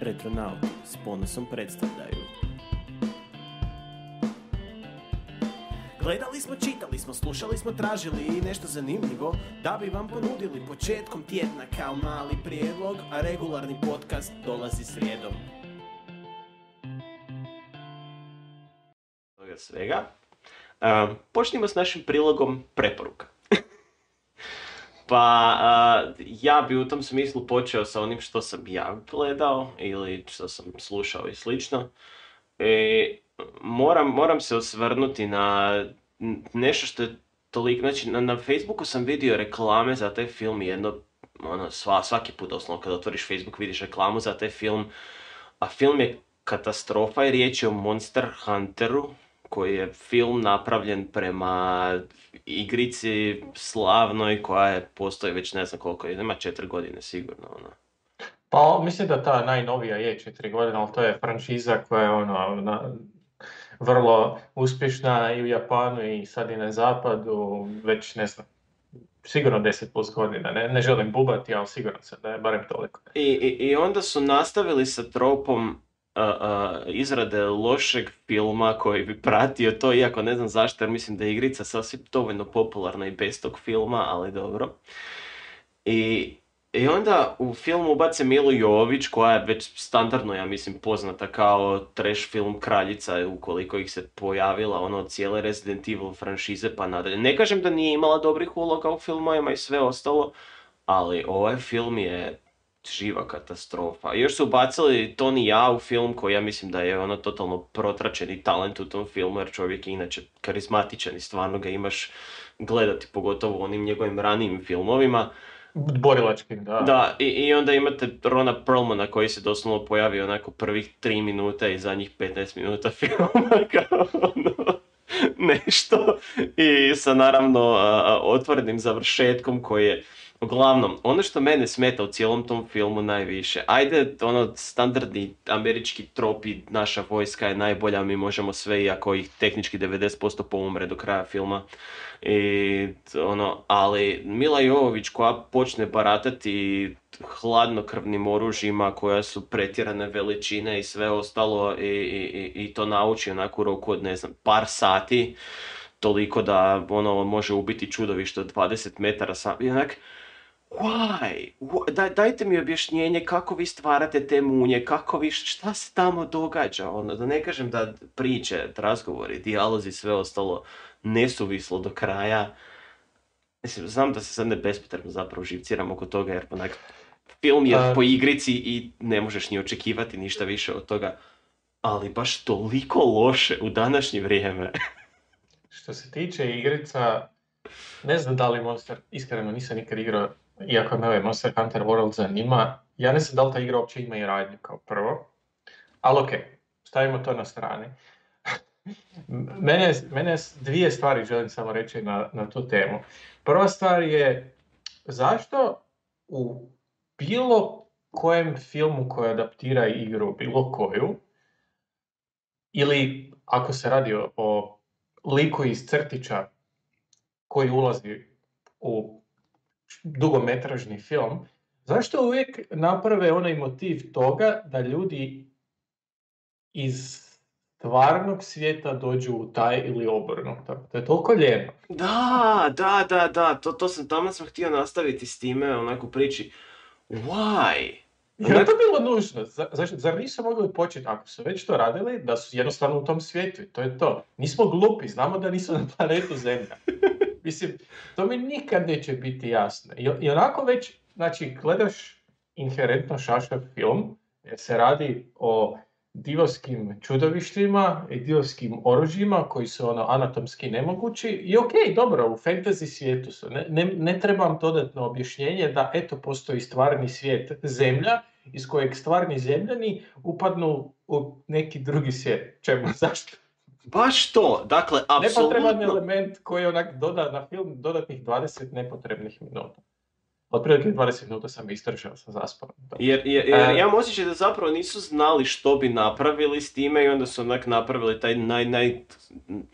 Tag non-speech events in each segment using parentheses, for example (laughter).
Retronauti s ponosom predstavljaju. Gledali smo, čitali smo, slušali smo, tražili i nešto zanimljivo da bi vam ponudili početkom tjedna kao mali prijedlog, a regularni podcast dolazi srijedom. toga svega. Um, počnimo s našim prilogom preporuka. Pa uh, ja bi u tom smislu počeo sa onim što sam ja gledao ili što sam slušao i slično. E, moram, moram se osvrnuti na nešto što je toliko, znači na, na Facebooku sam vidio reklame za taj film jedno, ono, sva, svaki put doslovno kad otvoriš Facebook vidiš reklamu za taj film, a film je katastrofa i riječ je o Monster Hunteru, koji je film napravljen prema igrici slavnoj koja je postoji već ne znam koliko, ima četiri godine sigurno. Ono. Pa mislim da ta najnovija je četiri godine, ali to je franšiza koja je ono, na, vrlo uspješna i u Japanu i sad i na zapadu, već ne znam, sigurno 10 plus godina, ne, ne želim bubati, ali sigurno sam da je barem toliko. I, i, I onda su nastavili sa tropom izrade lošeg filma koji bi pratio to, iako ne znam zašto, jer mislim da je igrica sasvim dovoljno popularna i bez tog filma, ali dobro. I, I onda u filmu ubace Milu Jovović, koja je već standardno, ja mislim, poznata kao trash film kraljica, ukoliko ih se pojavila ono cijele Resident Evil franšize pa nadalje. Ne kažem da nije imala dobrih uloga u filmovima i sve ostalo, ali ovaj film je živa katastrofa. I još su ubacili Tony Ja u film koji ja mislim da je ono totalno protračeni talent u tom filmu jer čovjek je inače karizmatičan i stvarno ga imaš gledati pogotovo u onim njegovim ranijim filmovima. Borilačkim, da. Da, i, i onda imate Rona Perlmana koji se doslovno pojavi onako prvih 3 minuta i zadnjih 15 minuta (laughs) filma kao ono, nešto i sa naravno a, a, otvorenim završetkom koji je Uglavnom, ono što mene smeta u cijelom tom filmu najviše, ajde ono standardni američki tropi, naša vojska je najbolja, mi možemo sve iako ih tehnički 90% poumre do kraja filma. I, ono, ali Mila Jovović koja počne baratati hladnokrvnim oružjima koja su pretjerane veličine i sve ostalo i, i, i to nauči onako u roku od ne znam par sati toliko da ono može ubiti čudovište od 20 metara sam onak why? Daj, dajte mi objašnjenje kako vi stvarate te munje, kako vi, šta se tamo događa, ono, da ne kažem da priče, razgovori, dijalozi, sve ostalo nesuvislo do kraja. Mislim, znam da se sad ne bespotrebno zapravo živciram oko toga, jer onak, film je A- po igrici i ne možeš ni očekivati ništa više od toga, ali baš toliko loše u današnje vrijeme. Što se tiče igrica, ne znam da li Monster, iskreno nisam nikad igrao, iako me ovaj Monster Hunter World zanima, ja ne znam da li ta igra uopće ima i radnju kao prvo, ali ok, stavimo to na strani. (laughs) mene, mene dvije stvari želim samo reći na, na tu temu. Prva stvar je zašto u bilo kojem filmu koji adaptira igru, bilo koju, ili ako se radi o, o liku iz crtića koji ulazi u dugometražni film, zašto uvijek naprave onaj motiv toga da ljudi iz stvarnog svijeta dođu u taj ili obrnuto? To je toliko lijepo. Da, da, da, da, to, to sam, tamo sam htio nastaviti s time, onako priči, why? Jer je to bilo nužno? Za- Zašto, zar nisu mogli početi, ako su već to radili, da su jednostavno u tom svijetu to je to. Nismo glupi, znamo da nisu na planetu Zemlja. (laughs) Mislim, to mi nikad neće biti jasno. I, i onako već, znači, gledaš inherentno šašav film, jer se radi o divovskim čudovištima i divovskim oružjima koji su ono anatomski nemogući i ok, dobro, u fantasy svijetu su. Ne, ne, ne trebam dodatno objašnjenje da eto postoji stvarni svijet zemlja iz kojeg stvarni zemljani upadnu u neki drugi svijet. Čemu? (laughs) Zašto? Baš to, dakle, Nepotreban apsolutno, element koji onak doda na film dodatnih 20 nepotrebnih minuta. Otprilike 20 minuta sam istršao, sam zaspao. jer, jer, jer E. ja osjećaj da zapravo nisu znali što bi napravili s time i onda su onak napravili taj naj, naj,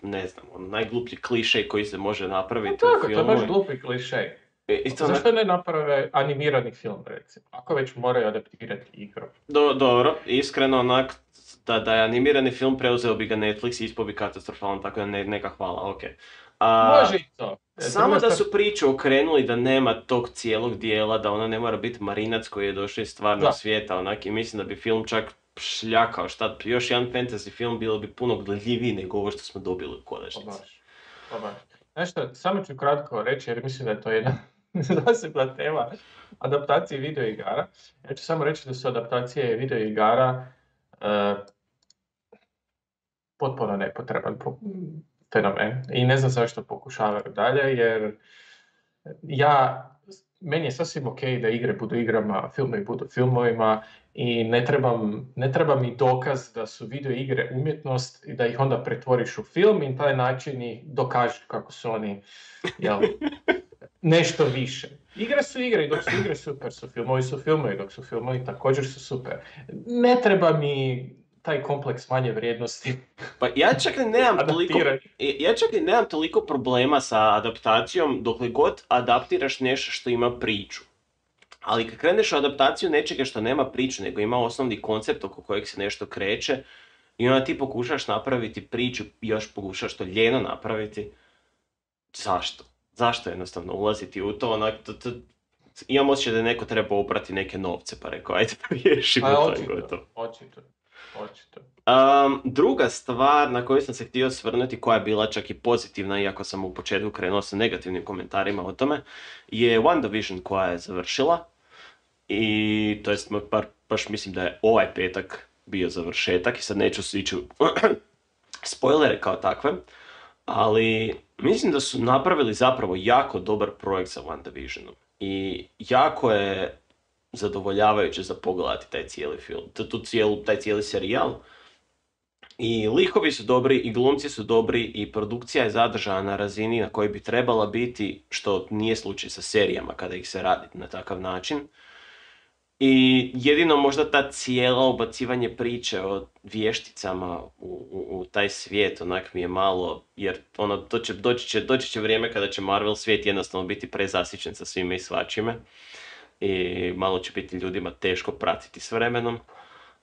ne znam, ono, najgluplji klišej koji se može napraviti u Tako, to je filmu. baš glupi klišej. I- i to Zašto ne naprave animirani film, recimo? Ako već moraju adaptirati igru. Do, dobro, iskreno onak, da, da je animirani film preuzeo bi ga Netflix i ispao bi katastrofalan, tako da ne, neka hvala, ok. A, Može i to. E, Samo da su priču okrenuli da nema tog cijelog dijela, da ona ne mora biti marinac koji je došao iz stvarnog Da. svijeta, onak, i mislim da bi film čak šljakao, šta, još jedan fantasy film bilo bi puno gledljiviji nego ovo što smo dobili u Pa konačnici. pa baš. Znaš šta, samo ću kratko reći jer mislim da je to jedna (laughs) zasebna tema adaptacije videoigara. Ja ću samo reći da su adaptacije videoigara e, potpuno nepotreban po- fenomen i ne znam zašto pokušavaju dalje jer ja, meni je sasvim ok da igre budu igrama, filmovi budu filmovima i ne trebam, ne treba mi dokaz da su video igre umjetnost i da ih onda pretvoriš u film i na taj način i dokažeš kako su oni jel, (laughs) nešto više. Igre su igre i dok su igre super su, filmovi su filmovi dok su filmovi također su super. Ne treba mi taj kompleks manje vrijednosti Pa ja čak i nemam toliko, adaptirati. ja čak i nemam toliko problema sa adaptacijom dokle god adaptiraš nešto što ima priču. Ali kad kreneš u adaptaciju nečega što nema priču, nego ima osnovni koncept oko kojeg se nešto kreće, i onda ti pokušaš napraviti priču još pokušaš to ljeno napraviti, zašto? Zašto jednostavno ulaziti u to? Onak, imam osjećaj da je neko treba oprati neke novce, pa rekao, ajde (laughs) riješimo Pa to očito, gotovo. očito, očito. Um, druga stvar na koju sam se htio svrnuti, koja je bila čak i pozitivna, iako sam u početku krenuo sa negativnim komentarima o tome, je WandaVision koja je završila. I to jest, bar, baš mislim da je ovaj petak bio završetak i sad neću ići u (clears throat) spoilere kao takve, ali mislim da su napravili zapravo jako dobar projekt sa WandaVisionom. I jako je zadovoljavajuće za pogledati taj cijeli film, tu, cijelu, taj cijeli serijal. I likovi su dobri, i glumci su dobri, i produkcija je zadržana na razini na kojoj bi trebala biti, što nije slučaj sa serijama kada ih se radi na takav način. I jedino možda ta cijela ubacivanje priče o vješticama u, u, u taj svijet onak mi je malo, jer ono, to će, doći, će, doći će vrijeme kada će Marvel svijet jednostavno biti prezasićen sa svime i svačime. I malo će biti ljudima teško pratiti s vremenom.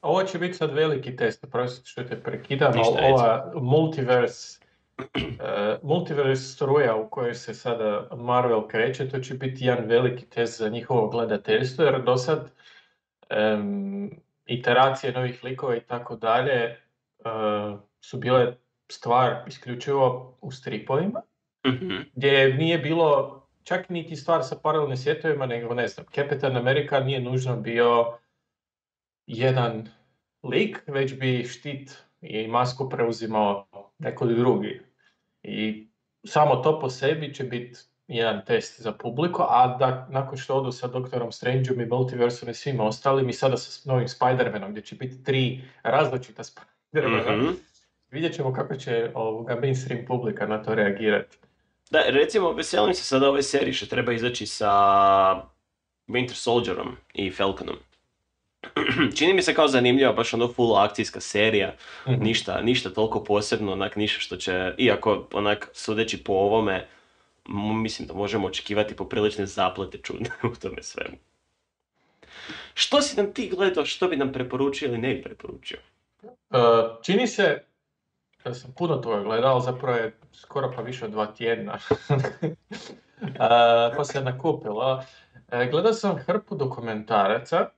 Ovo će biti sad veliki test, oprosti što te prekidam, ali ova multiverse, e, multiverse struja u kojoj se sada Marvel kreće, to će biti jedan veliki test za njihovo gledateljstvo, jer do sad em, iteracije novih likova i tako dalje e, su bile stvar isključivo u stripovima, Mhm. gdje nije bilo čak niti stvar sa paralelnim svjetovima, nego ne znam, Captain America nije nužno bio jedan lik, već bi štit i masku preuzimao neko drugi. I samo to po sebi će biti jedan test za publiku, a da nakon što odu sa Doktorom Strangeom i Multiversom i svima ostalim i sada sa novim Spider-Manom gdje će biti tri različita Spider-Mana, Mhm. vidjet ćemo kako će ovoga mainstream publika na to reagirati. Da, recimo, veselim se sada ove serije što treba izaći sa Winter Soldierom i Falconom. (clears throat) Čini mi se kao zanimljiva, baš ono full akcijska serija, Mhm. ništa, ništa toliko posebno, onak ništa što će, iako onak sudeći po ovome, mislim da možemo očekivati poprilične zaplete čudne (laughs) u tome svemu. Što si nam ti gledao, što bi nam preporučio ili ne bi preporučio? E, čini se da sam puno toga gledao, zapravo je skoro pa više od dva tjedna. (laughs) E, pa se nakupilo. E, gledao sam hrpu dokumentaraca.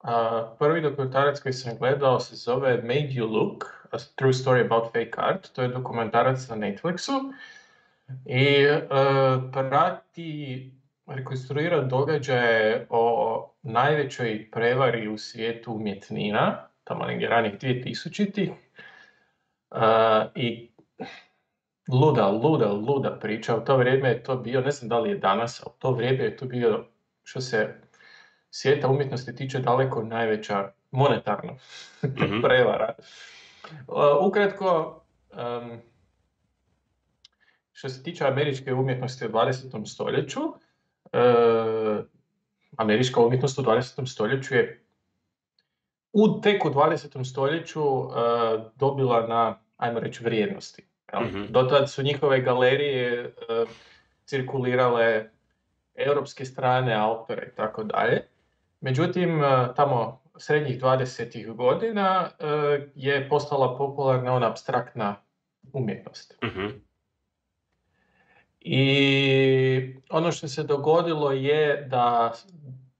A, prvi dokumentarac koji sam gledao se zove Made You Look, a true story about fake art. To je dokumentarac na Netflixu. I e, prati, rekonstruira događaje o najvećoj prevari u svijetu umjetnina, tamo negdje ranih 2000-ih. Uh, I luda, luda, luda priča. U to vrijeme je to bio, ne znam da li je danas, ali u to vrijeme je to bio, što se svijeta umjetnosti tiče, daleko najveća monetarna (laughs) Mhm. prevara. Uh, ukratko, um, što se tiče američke umjetnosti u 20. stoljeću, uh, američka umjetnost u 20. stoljeću je u, tek u 20. stoljeću uh, dobila na, ajmo reći, vrijednosti. jel? Mhm. Do tad su njihove galerije uh, cirkulirale europske strane, autore i tako dalje. Međutim, e, tamo srednjih 20. godina e, je postala popularna ona abstraktna umjetnost. Mhm. I ono što se dogodilo je da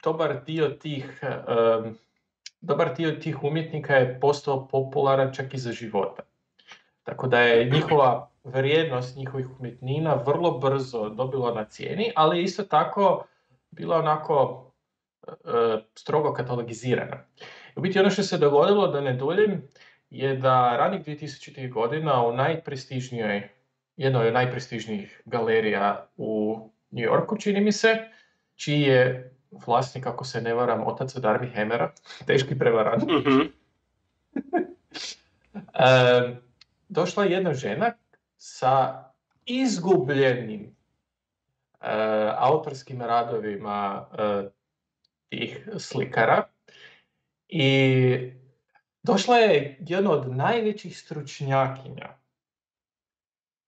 dobar dio tih, em, dobar dio tih umjetnika je postao popularan čak i za života. Tako da je njihova vrijednost njihovih umjetnina vrlo brzo dobila na cijeni, ali isto tako bila onako e, strogo katalogizirana. U biti ono što se dogodilo, da ne duljim, je da ranih 2000. godina u najprestižnijoj, jednoj od najprestižnijih galerija u New Yorku, čini mi se, čiji je vlasnik, ako se ne varam, otac od Armie Hammera, teški prevarant. Mhm. (laughs) E, došla je jedna žena sa izgubljenim e, autorskim radovima e, tih slikara i došla je jedna od najvećih stručnjakinja.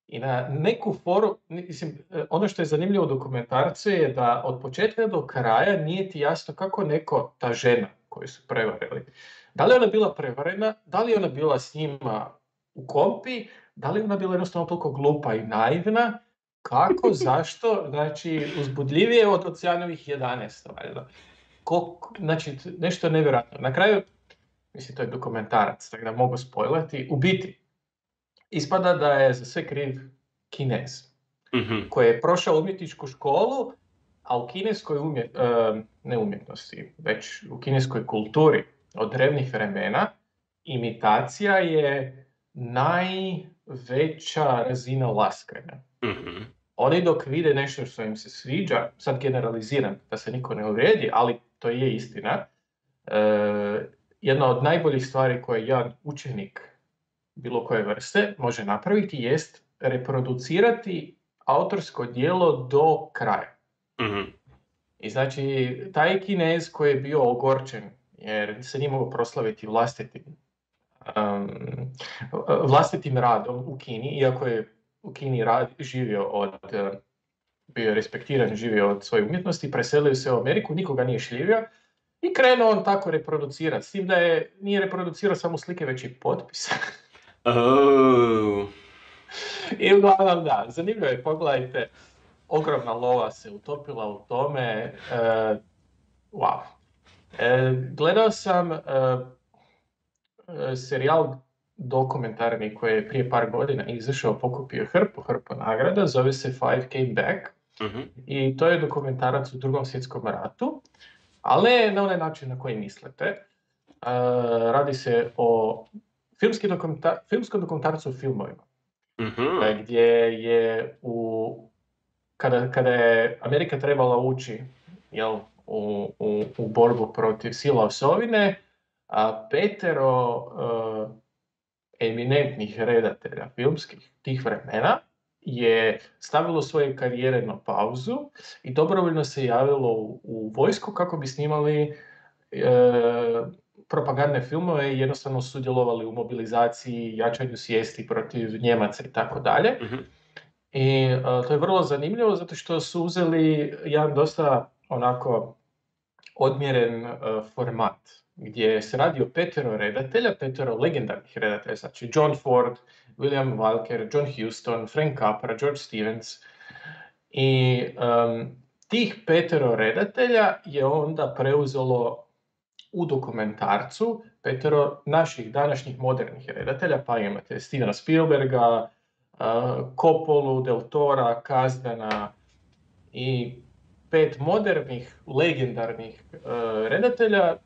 I na neku foru, mislim, e, ono što je zanimljivo u dokumentarcu je da od početka do kraja nije ti jasno kako neko, ta žena koju su prevarili, da li ona bila prevarena, da li ona bila s njima u kompi, da li ona bila jednostavno toliko glupa i naivna, kako, (laughs) zašto, znači uzbudljivije od Oceanovih 11, valjda. Koliko, znači, nešto nevjerojatno. Na kraju, mislim, to je dokumentarac, tako da mogu spojlati, u biti, ispada da je za sve kriv Kinez, Mhm. koji je prošao umjetničku školu, a u kineskoj umjet, e, ne umjetnosti, već u kineskoj kulturi od drevnih vremena, imitacija je najveća razina laskanja. Mhm. Oni dok vide nešto što im se sviđa, sad generaliziram da se niko ne uvrijedi, ali to je istina, e, jedna od najboljih stvari koje jedan učenik bilo koje vrste može napraviti jest reproducirati autorsko djelo do kraja. Mhm. I znači, taj kinez koji je bio ogorčen jer se nije mogao proslaviti vlastitim, um, vlastitim radom u Kini, iako je u Kini rad, živio od, eh, bio je respektiran, živio od svoje umjetnosti, preselio se u Ameriku, nikoga nije šljivio i krenuo on tako reproducirati. S tim da je, nije reproducirao samo slike, već i potpise. Oh. I uglavnom da, zanimljivo je, pogledajte, ogromna lova se utopila u tome, e, wow. E, gledao sam e, e, serijal dokumentarni koji je prije par godina izašao, pokupio hrpu, hrpu nagrada, zove se Five Came Back Mhm. i to je dokumentarac u drugom svjetskom ratu, ali na onaj način na koji mislite. E, radi se o filmski dokumenta- filmskom dokumentarcu o filmovima. E, gdje je u, kada, kada je Amerika trebala ući jel, u, u, u borbu protiv sila osovine, a petero e, eminentnih redatelja filmskih tih vremena je stavilo svoje karijere na pauzu i dobrovoljno se javilo u, u vojsku kako bi snimali e, propagandne filmove i jednostavno sudjelovali u mobilizaciji, jačanju svijesti protiv Njemaca i tako dalje. Mhm. I e, to je vrlo zanimljivo zato što su uzeli jedan dosta onako odmjeren e, format gdje se radi o petero redatelja, petero legendarnih redatelja, znači John Ford, William Walker, John Huston, Frank Capra, George Stevens. I em, tih petero redatelja je onda preuzelo u dokumentarcu petero naših današnjih modernih redatelja, pa imate Stevena Spielberga, Coppolu, Del Tora, Kazdana i pet modernih, legendarnih e, redatelja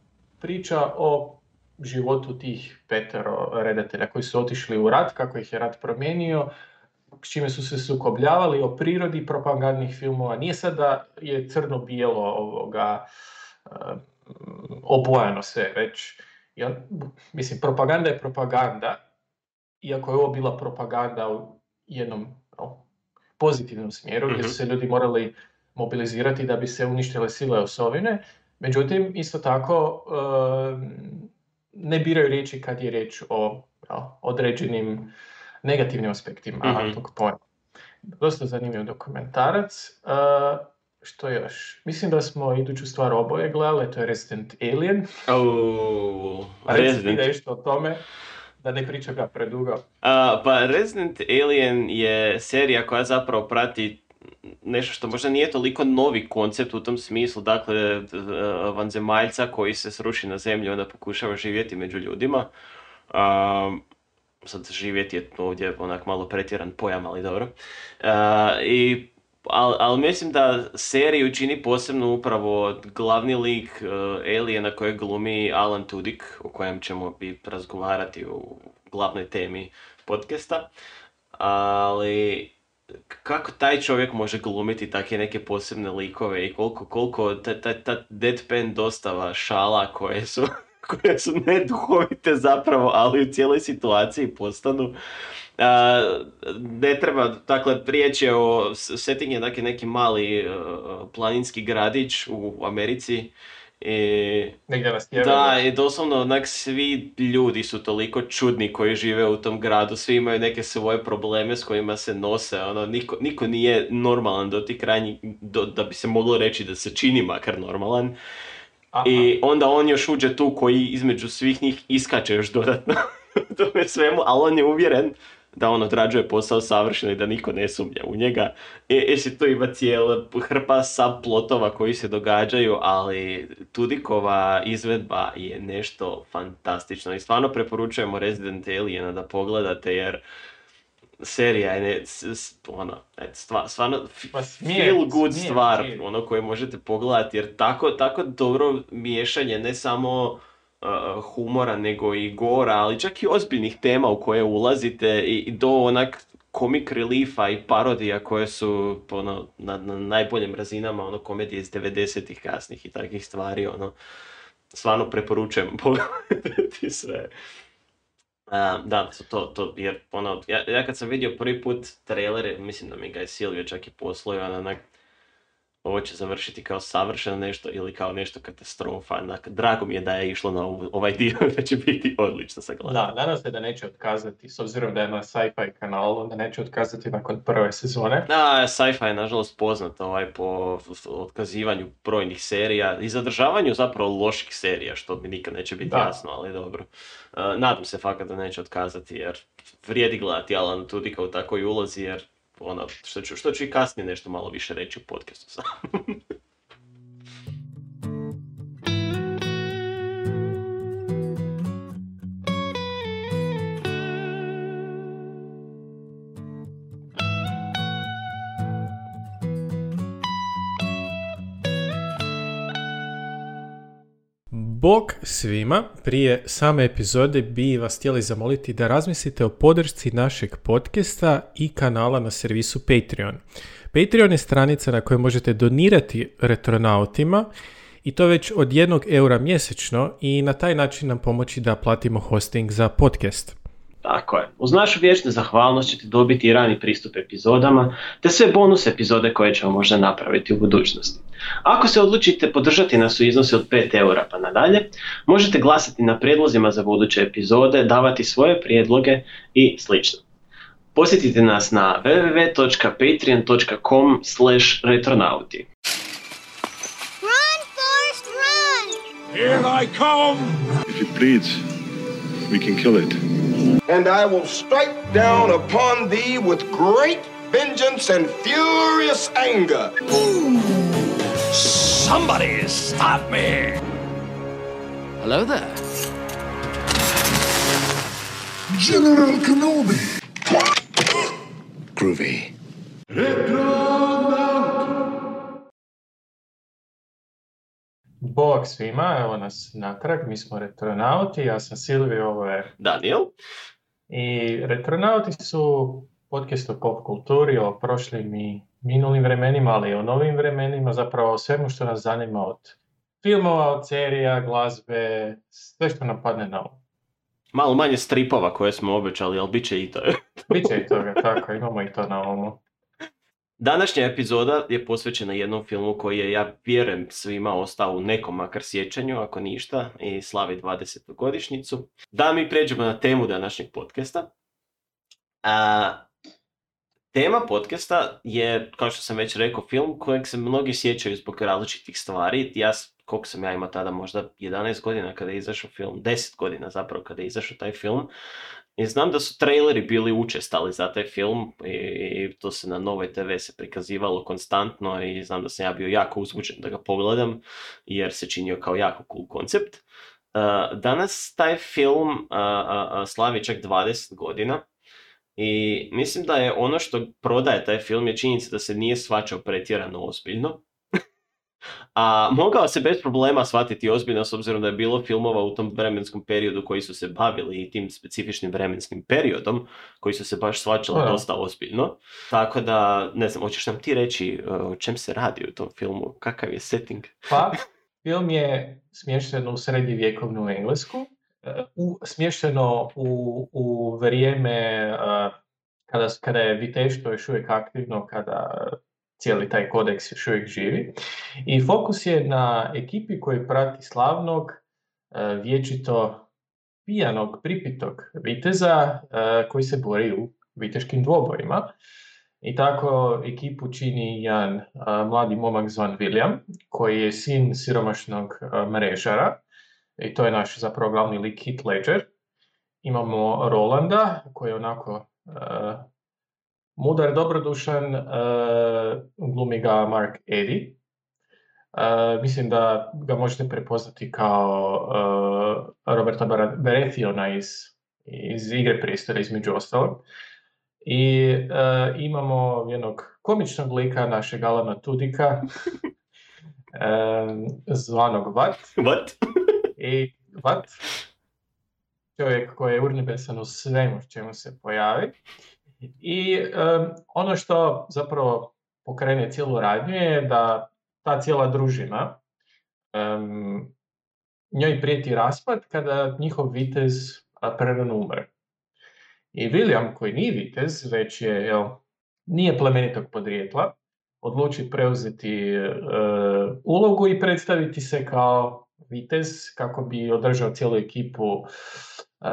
priča o životu tih petero redatelja koji su otišli u rat, kako ih je rat promijenio, s čime su se sukobljavali, o prirodi propagandnih filmova. Nije sad da je crno-bijelo ovoga, e, obojano sve, već ja, mislim, propaganda je propaganda, iako je ovo bila propaganda u jednom no, pozitivnom smjeru, gdje su Mhm. se ljudi morali mobilizirati da bi se uništile sile osovine, međutim, isto tako, e, ne biraju riječi kad je riječ o određenim negativnim aspektima Mhm. tog pojma. Dosta zanimljiv dokumentarac. E, što još? Mislim da smo iduću stvar oboje gledali, to je Resident Alien. Oh, Pa reci Resident nešto o tome, da ne pričam ga predugo. A, pa Resident Alien je serija koja zapravo prati nešto što možda nije toliko novi koncept u tom smislu, dakle e, vanzemaljca koji se sruši na zemlju onda pokušava živjeti među ljudima. A, sad živjeti je ovdje onak malo pretjeran pojam, ali dobro. A, i ali al mislim da seriju čini posebno upravo glavni lik uh, Aliena kojeg glumi Alan Tudyk, o kojem ćemo i razgovarati u glavnoj temi podcasta. Ali kako taj čovjek može glumiti takve neke posebne likove i koliko, koliko ta, ta, ta deadpan dostava šala koje su, (laughs) koje su neduhovite zapravo, ali u cijeloj situaciji postanu. A, ne treba, dakle, riječ je o, setting je dakle, neki mali uh, planinski gradić u Americi. I, Negdje na sjeveru. da, i doslovno onak svi ljudi su toliko čudni koji žive u tom gradu, svi imaju neke svoje probleme s kojima se nose, ono, niko, niko nije normalan do tih krajnjih, do, da bi se moglo reći da se čini makar normalan. Aha. I onda on još uđe tu koji između svih njih iskače još dodatno (laughs) u tome svemu, ali on je uvjeren da on odrađuje posao savršeno i da niko ne sumnja u njega. E, e se tu ima cijela hrpa subplotova koji se događaju, ali Tudikova izvedba je nešto fantastično. I stvarno preporučujemo Resident Aliena da pogledate jer serija je ne, ono, et, stva- stvarno f- Ma smije, feel good smije, stvar smije. ono koje možete pogledati jer tako, tako dobro miješanje ne samo uh, humora nego i gora, ali čak i ozbiljnih tema u koje ulazite i, i do onak comic reliefa i parodija koje su ono, na, na najboljim razinama ono komedije iz 90-ih kasnih i takvih stvari ono stvarno preporučujem (laughs) pogledati sve. A, da, to, to, jer ono, ja, ja kad sam vidio prvi put trailere, mislim da mi ga je Silvio čak i poslao onak, ovo će završiti kao savršeno nešto ili kao nešto katastrofa. Onak, drago mi je da je išlo na ovu- ovaj dio, (laughs) da će biti odlično sa Da, nadam se da neće otkazati, s obzirom da je na sci-fi kanalu, da neće otkazati nakon prve sezone. Da, sci-fi je nažalost poznat ovaj, po otkazivanju brojnih serija i zadržavanju zapravo loših serija, što mi nikad neće biti Da. jasno, ali dobro. E, nadam se fakat da neće otkazati jer vrijedi gledati Alan Tudika u takvoj ulozi jer ono, što ću, što ću i kasnije nešto malo više reći u podcastu sam. (laughs) Bog svima, prije same epizode bi vas htjeli zamoliti da razmislite o podršci našeg podcasta i kanala na servisu Patreon. Patreon je stranica na kojoj možete donirati retronautima i to već od jednog eura mjesečno i na taj način nam pomoći da platimo hosting za podcast. Tako je. Uz našu vječnu zahvalnost ćete dobiti i rani pristup epizodama, te sve bonus epizode koje ćemo možda napraviti u budućnosti. Ako se odlučite podržati nas u iznosu od 5 eura pa nadalje, možete glasati na prijedlozima za buduće epizode, davati svoje prijedloge i sl. Posjetite nas na www.patreon.com retronauti. Run, Forrest, run! If it bleeds, we can kill it. And I will strike down upon thee with great vengeance and furious anger. Somebody stop me! Hello there. General Kenobi. Groovy. Bog svima, evo nas natrag, mi smo retronauti, ja sam Silvio, ovo je... Daniel? I retronauti su podcast o pop kulturi, o prošlim i minulim vremenima, ali i o novim vremenima, zapravo o svemu što nas zanima od filmova, od serija, glazbe, sve što nam padne na um. Malo manje stripova koje smo obećali, ali bit će i to. Biće i toga, tako, imamo i to na umu. Današnja epizoda je posvećena jednom filmu koji je, ja vjerujem, svima ostao u nekom makar sjećanju, ako ništa, i slavi 20. godišnjicu. Da mi pređemo na temu današnjeg podcasta. A, tema podcasta je, kao što sam već rekao, film kojeg se mnogi sjećaju zbog različitih stvari. Ja, koliko sam ja imao tada, možda 11 godina kada je izašao film, 10 godina zapravo kada je izašao taj film. I znam da su traileri bili učestali za taj film i, to se na Novoj TV se prikazivalo konstantno i znam da sam ja bio jako uzbuđen da ga pogledam jer se činio kao jako cool koncept. Uh, danas taj film uh, uh, slavi čak 20 godina i mislim da je ono što prodaje taj film je činjenica da se nije shvaćao pretjerano ozbiljno. A mogao se bez problema shvatiti ozbiljno s obzirom da je bilo filmova u tom vremenskom periodu koji su se bavili i tim specifičnim vremenskim periodom koji su se baš shvaćali dosta ozbiljno. Tako da, ne znam, hoćeš nam ti reći uh, o čem se radi u tom filmu, kakav je setting? Pa, film je smješten u srednjevjekovnu Englesku, e, u, smješteno u, u vrijeme e, kada, kada je viteštvo još uvijek aktivno, kada cijeli taj kodeks još uvijek živi. I fokus je na ekipi koji prati slavnog, e, vječito pijanog, pripitog viteza e, koji se bori u viteškim dvobojima. I tako ekipu čini jedan a, mladi momak zvan William, koji je sin siromašnog mrežara. I to je naš zapravo glavni lik Heath Ledger. Imamo Rolanda, koji je onako mudar, dobrodušan, a, glumi ga Mark Eddy. A, mislim da ga možete prepoznati kao a, Roberta Baratheona iz, iz Igre prijestolja između ostalog. I e, imamo jednog komičnog lika našeg Alana Tudika, (laughs) e, zvanog Vat. What? (laughs) I Vat, čovjek koji je urnibesan u svemu čemu se pojavi. I e, ono što zapravo pokrene cijelu radnju je da ta cijela družina em, njoj prijeti raspad kada njihov vitez prerano umre. I William, koji nije vitez, već je, jel, nije plemenitog podrijetla, odluči preuzeti e, ulogu i predstaviti se kao vitez kako bi održao cijelu ekipu e,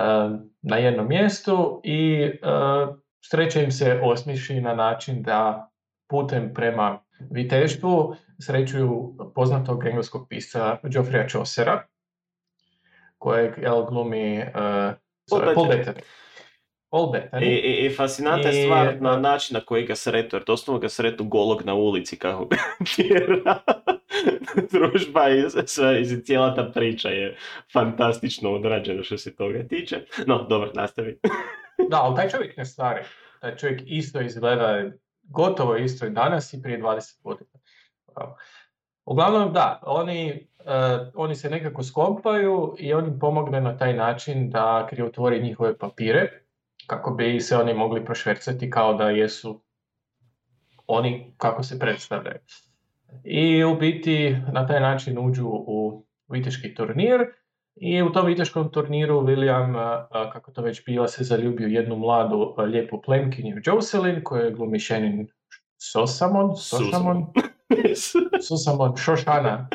na jednom mjestu i e, sreća im se osmiši na način da putem prema viteštvu srećuju poznatog engleskog pisca Geoffreya Chaucera, kojeg jel, glumi uh, Paul Paul Bettany. Bettany. Paul Bettany. I, i, i fascinantna je I- stvar na način na koji ga sretu, jer doslovno ga sretu golog na ulici kako ga (laughs) tjera. (laughs) Družba i sve, i cijela ta priča je fantastično odrađena što se toga tiče. No, dobro, nastavi. (laughs) Da, ali taj čovjek ne stari. Taj čovjek isto izgleda gotovo isto i danas i prije 20 godina. Uglavnom, da, oni, eh, oni se nekako skompaju i on im pomogne na taj način da krivotvori njihove papire kako bi se oni mogli prošvercati kao da jesu oni kako se predstavljaju. I u biti na taj način uđu u viteški turnir. I u tom viteškom turniru William, kako to već bila, se zaljubio jednu mladu lijepu plemkinju Jocelyn koju je glumi Shannon Sosamon, Sosamon, Susamon (laughs) Šošana.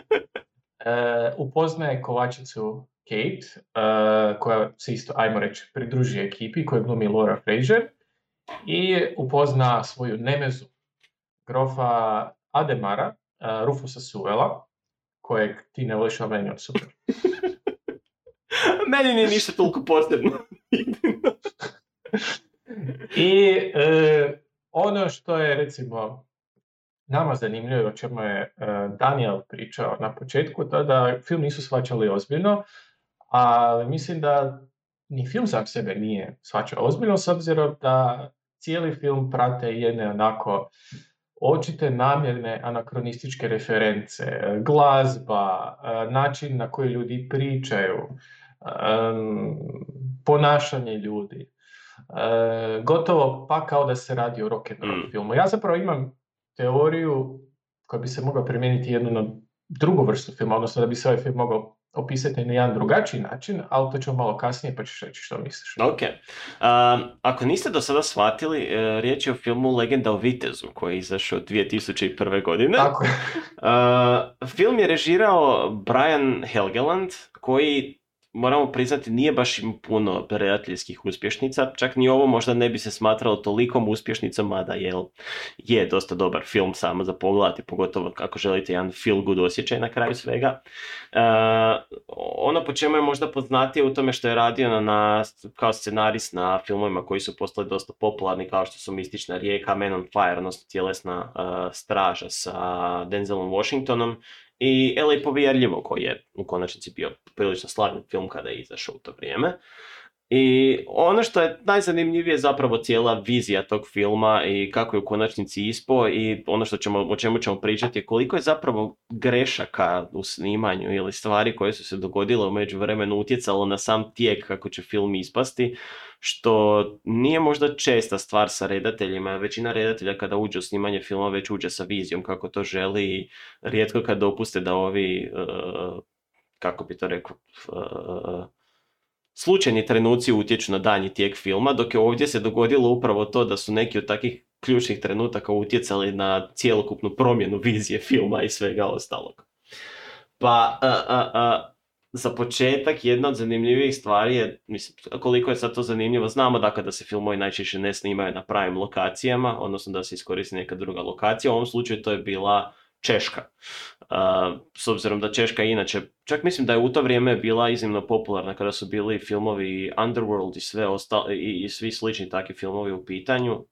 E, upoznaje kovačicu Kate, e, koja se isto, ajmo reći, pridružuje ekipi koju glumi Laura Fraser i upozna svoju nemezu grofa Ademara, Rufusa Suela, kojeg ti ne voliš, a meni on super. (laughs) Meni nije ništa toliko posebno. I e, ono što je recimo nama zanimljivo, o čemu je e, Daniel pričao na početku, to da film nisu shvaćali ozbiljno, ali mislim da ni film sam sebe nije shvaćao ozbiljno, s obzirom da cijeli film prate jedne onako očite namjerne anakronističke reference, e, glazba, e, način na koji ljudi pričaju, em, ponašanje ljudi. E, gotovo pa kao da se radi o rock'n'roll Mm. filmu. Ja zapravo imam teoriju koja bi se mogla primijeniti jednu na drugu vrstu filma, odnosno da bi se ovaj film mogao opisati na jedan drugačiji način, ali to ćemo malo kasnije pa ćeš reći što misliš. Ok. Um, ako niste do sada shvatili, e, riječ je o filmu Legenda o Vitezu koji je izašao 2001. godine. Tako je. Uh, film je režirao Brian Helgeland koji moramo priznati, nije baš im puno redateljskih uspješnica, čak ni ovo možda ne bi se smatralo tolikom uspješnicom, mada je, je dosta dobar film samo za pogledati, pogotovo ako želite jedan feel good osjećaj na kraju svega. E, ono po čemu je možda poznatije u tome što je radio na, na, kao scenarist na filmovima koji su postali dosta popularni, kao što su Mistična rijeka, Man on Fire, odnosno Tjelesna e, straža sa Denzelom Washingtonom i LA povjerljivo koji je u konačnici bio prilično slavni film kada je izašao u to vrijeme. I ono što je najzanimljivije je zapravo cijela vizija tog filma i kako je u konačnici ispo i ono što ćemo, o čemu ćemo pričati je koliko je zapravo grešaka u snimanju ili stvari koje su se dogodile u međuvremenu utjecalo na sam tijek kako će film ispasti, što nije možda česta stvar sa redateljima. Većina redatelja kada uđe u snimanje filma već uđe sa vizijom kako to želi i rijetko kad dopuste da ovi, uh, kako bi to rekao, uh, slučajni trenuci utječu na danji tijek filma, dok je ovdje se dogodilo upravo to da su neki od takvih ključnih trenutaka utjecali na cjelokupnu promjenu vizije filma i svega ostalog. Pa, a, a, a, za početak, jedna od zanimljivih stvari je, mislim, koliko je sad to zanimljivo, znamo dakle da se filmovi najčešće ne snimaju na pravim lokacijama, odnosno da se iskoristi neka druga lokacija, u ovom slučaju to je bila Češka. Uh, s obzirom da Češka inače, čak mislim da je u to vrijeme bila iznimno popularna kada su bili filmovi Underworld i sve ostali i, i svi slični takvi filmovi u pitanju, uh,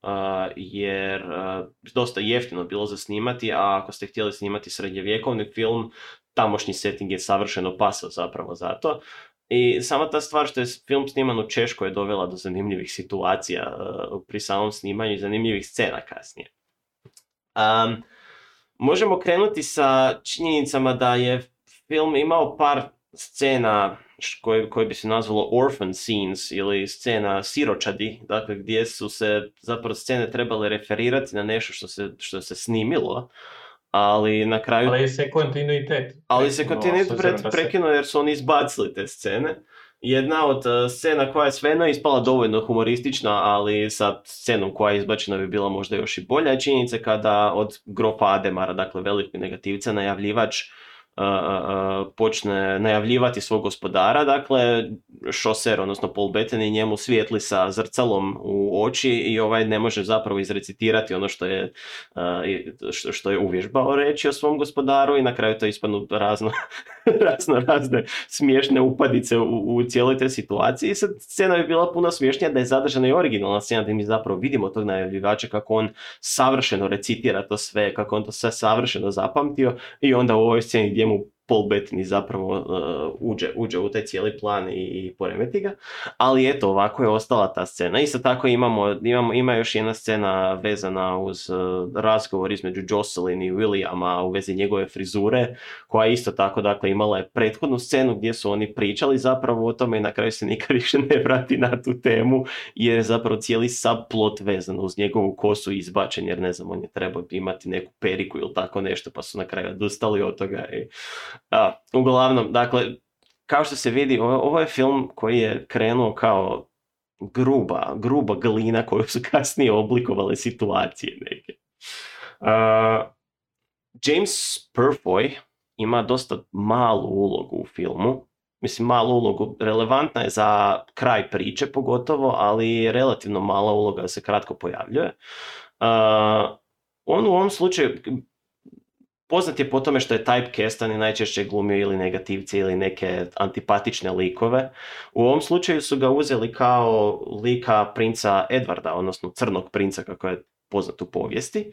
jer uh, dosta jeftino bilo za snimati, a ako ste htjeli snimati srednjevjekovni film, tamošnji setting je savršeno pasao zapravo zato. I sama ta stvar što je film sniman u Češkoj je dovela do zanimljivih situacija pri samom snimanju i zanimljivih scena kasnije. Um, Možemo krenuti sa činjenicama da je film imao par scena koje, koje bi se nazvalo orphan scenes ili scena siročadi, dakle gdje su se zapravo scene trebale referirati na nešto što se, što se snimilo, ali na kraju... Ali se kontinuitet. Ali se kontinuitet pre, prekinuo jer su oni izbacili te scene. Jedna od uh, scena koja je svejedno ispala dovoljno humoristična, ali sa scenom koja je izbačena bi bila možda još i bolja, je činjenica kada od grofa Ademara, dakle velikog negativca, najavljivač počne najavljivati svog gospodara, dakle šoser, odnosno Paul Bettany njemu svijetli sa zrcalom u oči i ovaj ne može zapravo izrecitirati ono što je, što je uvježbao reći o svom gospodaru i na kraju to ispadnu razno, (laughs) razno razne smiješne upadice u, u cijeloj te situaciji. Sad scena bi bila puno smiješnija da je zadržana i originalna scena gdje mi zapravo vidimo tog najavljivača kako on savršeno recitira to sve, kako on to sve savršeno zapamtio i onda u ovoj sceni gdje mu Paul Bettany zapravo uh, uđe, uđe u taj cijeli plan i, i poremeti ga. Ali eto, ovako je ostala ta scena. Isto tako imamo, imamo, ima još jedna scena vezana uz uh, razgovor između Jocelyn i Williama u vezi njegove frizure, koja isto tako dakle, imala je prethodnu scenu gdje su oni pričali zapravo o tome i na kraju se nikad (laughs) više ne vrati na tu temu, jer je zapravo cijeli subplot vezan uz njegovu kosu izbačen, jer ne znam, on je trebao imati neku periku ili tako nešto, pa su na kraju odustali od toga i a, uglavnom, dakle, kao što se vidi, ovo, ovo je film koji je krenuo kao gruba, gruba glina koju su kasnije oblikovale situacije neke. Uh, James Purfoy ima dosta malu ulogu u filmu. Mislim, malu ulogu. Relevantna je za kraj priče pogotovo, ali relativno mala uloga se kratko pojavljuje. Uh, on u ovom slučaju, Poznat je po tome što je typecastan i najčešće glumio ili negativce ili neke antipatične likove. U ovom slučaju su ga uzeli kao lika princa Edvarda, odnosno crnog princa kako je poznat u povijesti.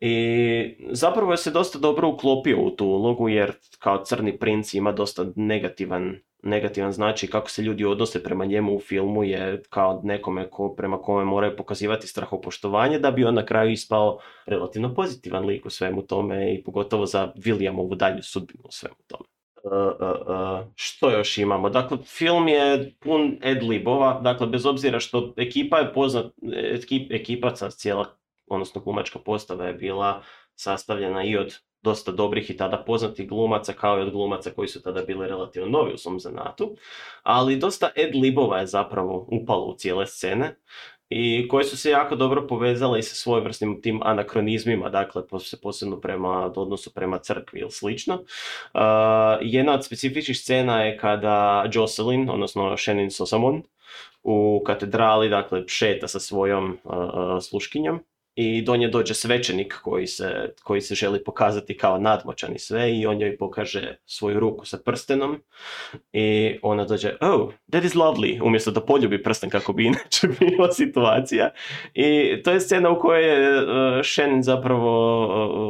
I zapravo je se dosta dobro uklopio u tu ulogu jer kao crni princ ima dosta negativan, negativan znači kako se ljudi odnose prema njemu u filmu je kao nekome ko, prema kome moraju pokazivati strahopoštovanje da bi on na kraju ispao relativno pozitivan lik u svemu tome i pogotovo za Williamovu dalju sudbinu u svemu tome. Uh, uh, uh, što još imamo? Dakle, film je pun adlibova, dakle, bez obzira što ekipa je poznat, ekip, ekipaca cijela odnosno glumačka postava je bila sastavljena i od dosta dobrih i tada poznatih glumaca, kao i od glumaca koji su tada bili relativno novi u svom zanatu, ali dosta Ed Libova je zapravo upalo u cijele scene i koje su se jako dobro povezale i sa svojevrsnim tim anakronizmima, dakle pos- posebno prema odnosu prema crkvi ili slično. Uh, jedna od specifičnih scena je kada Jocelyn, odnosno Shannon Sosamon, u katedrali, dakle, šeta sa svojom uh, uh, sluškinjom i do nje dođe svećenik koji se, koji se želi pokazati kao nadmoćan i sve i on joj pokaže svoju ruku sa prstenom i ona dođe, oh, that is lovely, umjesto da poljubi prsten kako bi (laughs) inače bila situacija. I to je scena u kojoj je uh, zapravo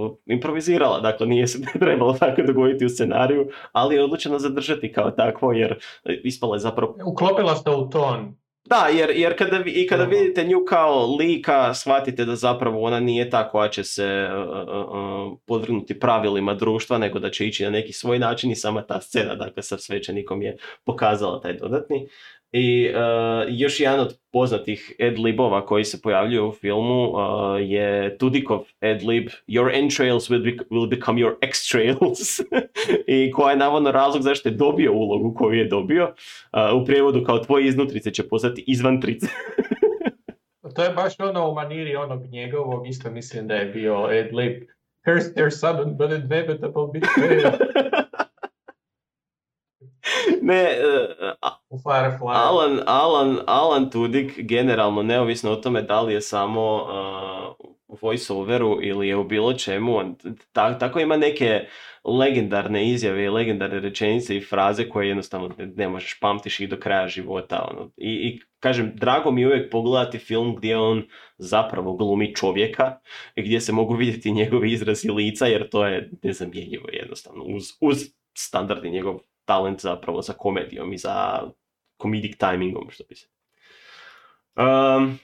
uh, improvizirala, dakle nije se (laughs) trebalo tako dogoditi u scenariju, ali je odlučena zadržati kao takvo jer ispala je zapravo Uklopila se u ton. Da, jer, jer kada, vi- i kada vidite nju kao lika, shvatite da zapravo ona nije ta koja će se uh, uh, uh, podvrgnuti pravilima društva, nego da će ići na neki svoj način i sama ta scena, dakle, sa svećenikom je pokazala taj dodatni. I uh, još jedan od poznatih ad-libova koji se pojavljuju u filmu uh, je Tudikov ad-lib Your entrails will, be- will become your extrails (laughs) i koja je navodno razlog zašto je dobio ulogu koju je dobio. Uh, u prijevodu kao tvoje iznutrice će postati izvantrice. (laughs) To je baš ono u maniri onog njegovog, isto mislim da je bio Ed Lib. Here's their sudden but inevitable betrayal (laughs) (laughs) ne, uh, Firefly. Alan, Alan, Alan Tudyk generalno, neovisno o tome da li je samo uh, u voiceoveru ili je u bilo čemu, on ta- tako ima neke legendarne izjave i legendarne rečenice i fraze koje jednostavno ne, ne možeš pamtiš ih do kraja života. Ono. I, I kažem, drago mi je uvijek pogledati film gdje on zapravo glumi čovjeka i gdje se mogu vidjeti njegovi izrazi lica jer to je nezamjenjivo jednostavno uz, uz standardni njegov talent zapravo za komedijom i za comedic timingom, što bi se. Um,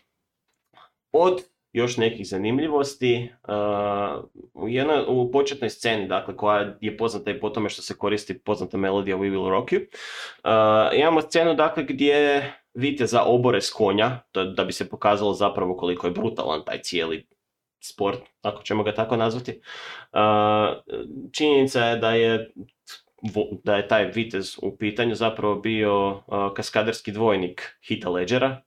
od još nekih zanimljivosti, uh, u, jednoj, u početnoj sceni, dakle, koja je poznata i po tome što se koristi poznata melodija We Will Rock You, uh, imamo scenu, dakle, gdje viteza obore s konja, da, da bi se pokazalo zapravo koliko je brutalan taj cijeli sport, ako ćemo ga tako nazvati. Uh, činjenica je da je da je taj vitez u pitanju zapravo bio uh, kaskaderski dvojnik Hita Ledgera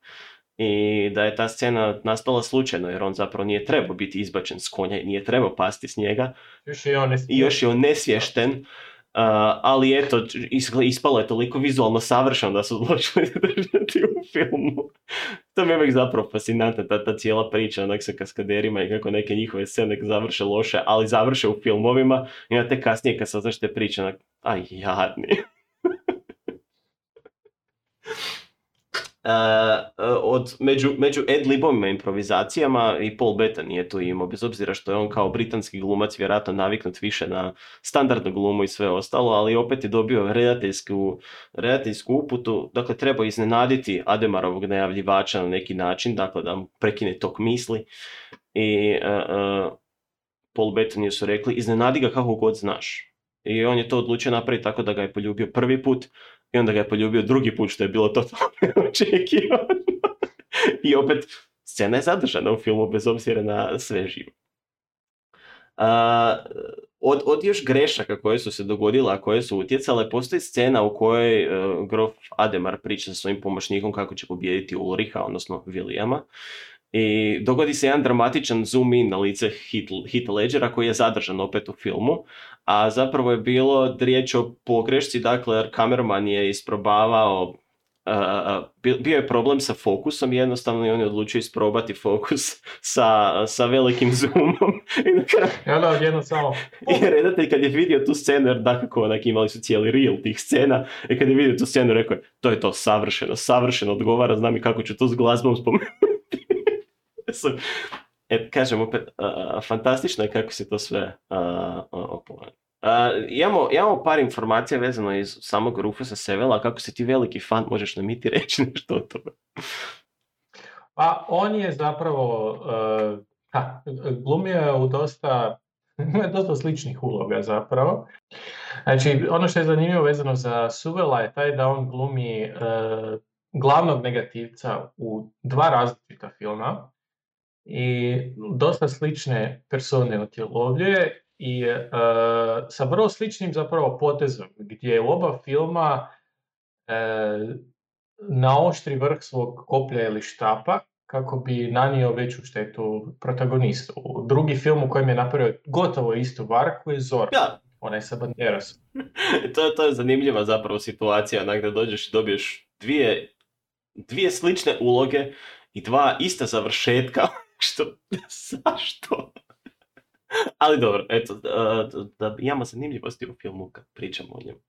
i da je ta scena nastala slučajno jer on zapravo nije trebao biti izbačen s konja i nije trebao pasti s njega. Još je on i još je on nesvješten, ali eto, ispalo je toliko vizualno savršeno da su odlučili (laughs) držati u filmu. To mi je uvijek zapravo fascinantna ta, ta cijela priča onak sa kaskaderima i kako neke njihove scene završe loše, ali završe u filmovima i onda tek kasnije kad saznaš te priče, onak, aj jadni. (laughs) Uh, od, među, među ad-libovima improvizacijama i Paul Bettany je tu imao, bez obzira što je on kao britanski glumac vjerojatno naviknut više na standardnu glumu i sve ostalo, ali opet je dobio redateljsku, redateljsku uputu, dakle treba iznenaditi Ademarovog najavljivača na neki način, dakle da mu prekine tok misli. I uh, uh, Paul Bettany su rekli iznenadi ga kako god znaš. I on je to odlučio napraviti tako da ga je poljubio prvi put i onda ga je poljubio drugi put što je bilo totalno (laughs) neočekivano. I opet, scena je zadržana u filmu bez obzira na sve živo. A, od, od još grešaka koje su se dogodile, a koje su utjecale, postoji scena u kojoj uh, grof Ademar priča sa svojim pomoćnikom kako će pobijediti Ulriha, odnosno Williama. I dogodi se jedan dramatičan zoom in na lice Heath, Heath Ledgera koji je zadržan opet u filmu, a zapravo je bilo riječ o pogrešci, dakle jer kamerman je isprobavao uh, bi- bio je problem sa fokusom jednostavno i on je odlučio isprobati fokus (laughs) sa, sa velikim zoomom (laughs) i na kraju samo, i redatelj kad je vidio tu scenu, jer dakako onak imali su cijeli reel tih scena, i kad je vidio tu scenu rekao je, to je to savršeno, savršeno odgovara, znam i kako ću to s glazbom spomenuti. (laughs) E, kažem opet, a, fantastično je kako se to sve A, imamo, imamo par informacija vezano iz samog Rufusa Sevela, kako si ti veliki fan, možeš nam reći (laughs) nešto o tome. Pa on je zapravo, uh, ha, glumio je u dosta, (laughs) dosta sličnih uloga zapravo. Znači, ono što je zanimljivo vezano za Suvela je taj da on glumi uh, glavnog negativca u dva različita filma i dosta slične persone utjelovljuje i uh, sa vrlo sličnim zapravo potezom, gdje u oba filma uh, naoštri vrh svog koplja ili štapa kako bi nanio veću štetu protagonistu. Drugi film u kojem je napravio gotovo istu varku je Zor, Da, onaj sa Banderasom. (laughs) to, to je zanimljiva zapravo situacija, onak da dođeš i dobiješ dvije, dvije slične uloge i dva ista završetka, što, (laughs) zašto? Ali dobro, eto, da, da imamo zanimljivosti u filmu kad pričamo o njemu.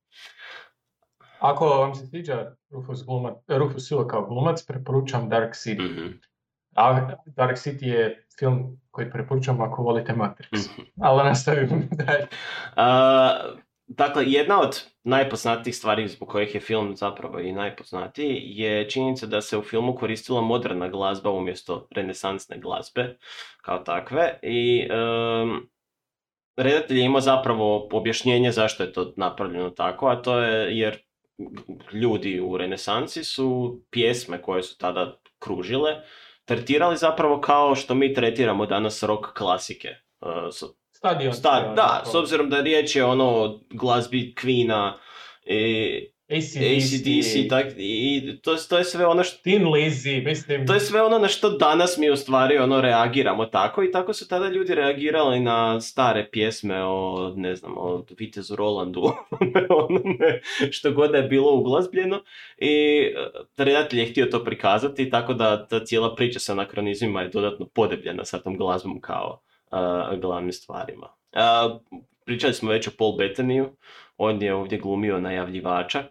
Ako vam se sviđa Rufus, glumac, Rufus kao glumac, preporučam Dark City. Mhm. A Dark City je film koji preporučam ako volite Matrix. Mhm. Ali nastavimo (laughs) dalje. Dakle, jedna od najpoznatijih stvari zbog kojih je film zapravo i najpoznatiji je činjenica da se u filmu koristila moderna glazba umjesto renesansne glazbe kao takve i um, redatelj je imao zapravo objašnjenje zašto je to napravljeno tako, a to je jer ljudi u renesansi su pjesme koje su tada kružile tretirali zapravo kao što mi tretiramo danas rock klasike. Stadion. Sta- da, s obzirom da riječ je ono glazbi Queena, i ACDC i tak, i to, to je sve ono što Tin Lizzy, mislim. to je sve ono na što danas mi u stvari ono reagiramo tako i tako su tada ljudi reagirali na stare pjesme o, ne znam, o Vitezu Rolandu, (laughs) onome, što god je bilo uglazbljeno i e, redatelj je htio to prikazati tako da ta cijela priča sa anakronizmima je dodatno podebljena sa tom glazbom kao glavnim stvarima. A, pričali smo već o Paul Bettanyu, on je ovdje glumio najavljivača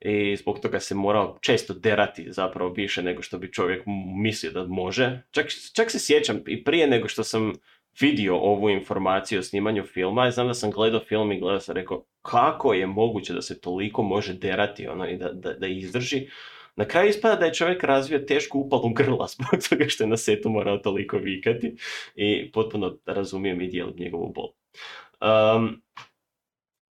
i zbog toga se morao često derati zapravo više nego što bi čovjek mislio da može. Čak, čak se sjećam i prije nego što sam vidio ovu informaciju o snimanju filma, ja znam da sam gledao film i gledao sam rekao kako je moguće da se toliko može derati ono, i da, da, da izdrži. Na kraju ispada da je čovjek razvio tešku upalu grla (laughs) zbog toga što je na setu morao toliko vikati i potpuno razumijem i dijelim njegovu bol. Um,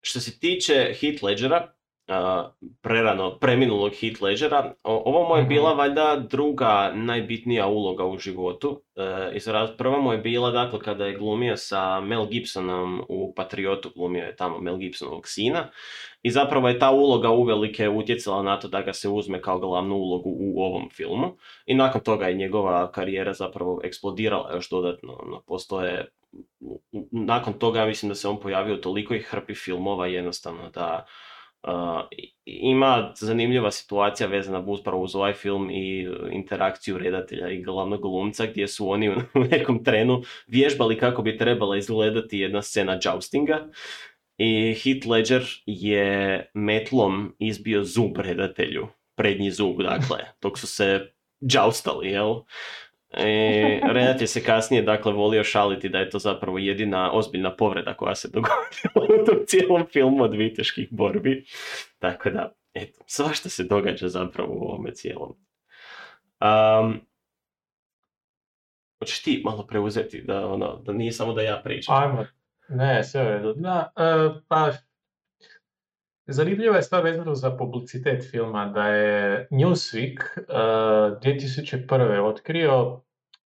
što se tiče Heath Ledgera, a, prerano preminulog Heath Ledgera, o- ovo mu je Mhm. bila valjda druga najbitnija uloga u životu. E, iz raz- prva mu je bila dakle kada je glumio sa Mel Gibsonom u Patriotu, glumio je tamo Mel Gibsonovog sina i zapravo je ta uloga uvelike utjecala na to da ga se uzme kao glavnu ulogu u ovom filmu i nakon toga je njegova karijera zapravo eksplodirala još dodatno. Ono, postoje nakon toga mislim da se on pojavio toliko ih hrpi filmova jednostavno da uh, i- ima zanimljiva situacija vezana upravo uz ovaj film i interakciju redatelja i glavnog glumca gdje su oni u (laughs) nekom trenu vježbali kako bi trebala izgledati jedna scena joustinga i Heath Ledger je metlom izbio zub redatelju, prednji zub dakle, (laughs) dok su se joustali, jel? E, (laughs) redatelj se kasnije dakle volio šaliti da je to zapravo jedina ozbiljna povreda koja se dogodila u tom cijelom filmu od viteških borbi. Tako da, eto, svašta se događa zapravo u ovome cijelom. Um, hoćeš ti malo preuzeti da, ono, da nije samo da ja pričam. Ajmo. Ne, sve u redu. Da, e, pa, zanimljiva je stvar vezano za publicitet filma, da je Newsweek e, 2001. otkrio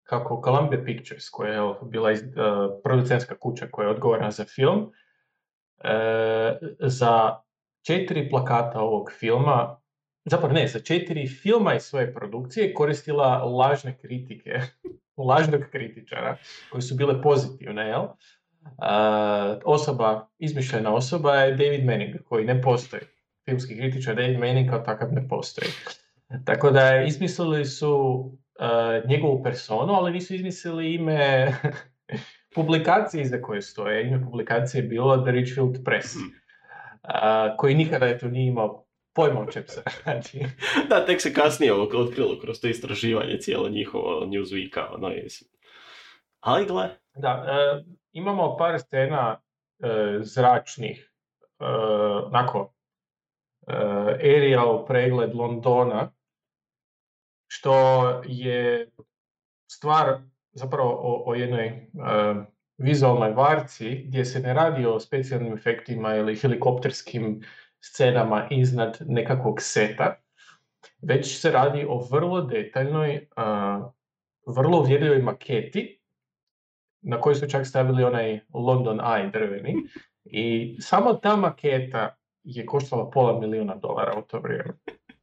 kako Columbia Pictures, koja je bila iz, e, producentska kuća koja je odgovorna za film, e, za četiri plakata ovog filma, zapravo ne, za četiri filma iz svoje produkcije koristila lažne kritike, (laughs) lažnog kritičara, koje su bile pozitivne, jel? Uh, osoba, izmišljena osoba je David Manning, koji ne postoji. Filmski kritičar David Manning kao takav ne postoji. Tako da izmislili su uh, njegovu personu, ali nisu izmislili ime (laughs) publikacije iza koje stoje. Ime publikacije je bilo The Richfield Press, uh, koji nikada eto nije imao pojma o čem se (laughs) radi. Da, tek se kasnije otkrilo kroz to istraživanje cijelo njihovo Newsweeka, ono je. Ali gle, Da, e, imamo par scena e, zračnih, e, onako, e, aerial pregled Londona, što je stvar zapravo o, o jednoj e, vizualnoj varci gdje se ne radi o specijalnim efektima ili helikopterskim scenama iznad nekakvog seta, već se radi o vrlo detaljnoj, a, vrlo uvjerljivoj maketi na kojoj su čak stavili onaj London Eye drveni i samo ta maketa je koštala pola milijuna dolara u to vrijeme.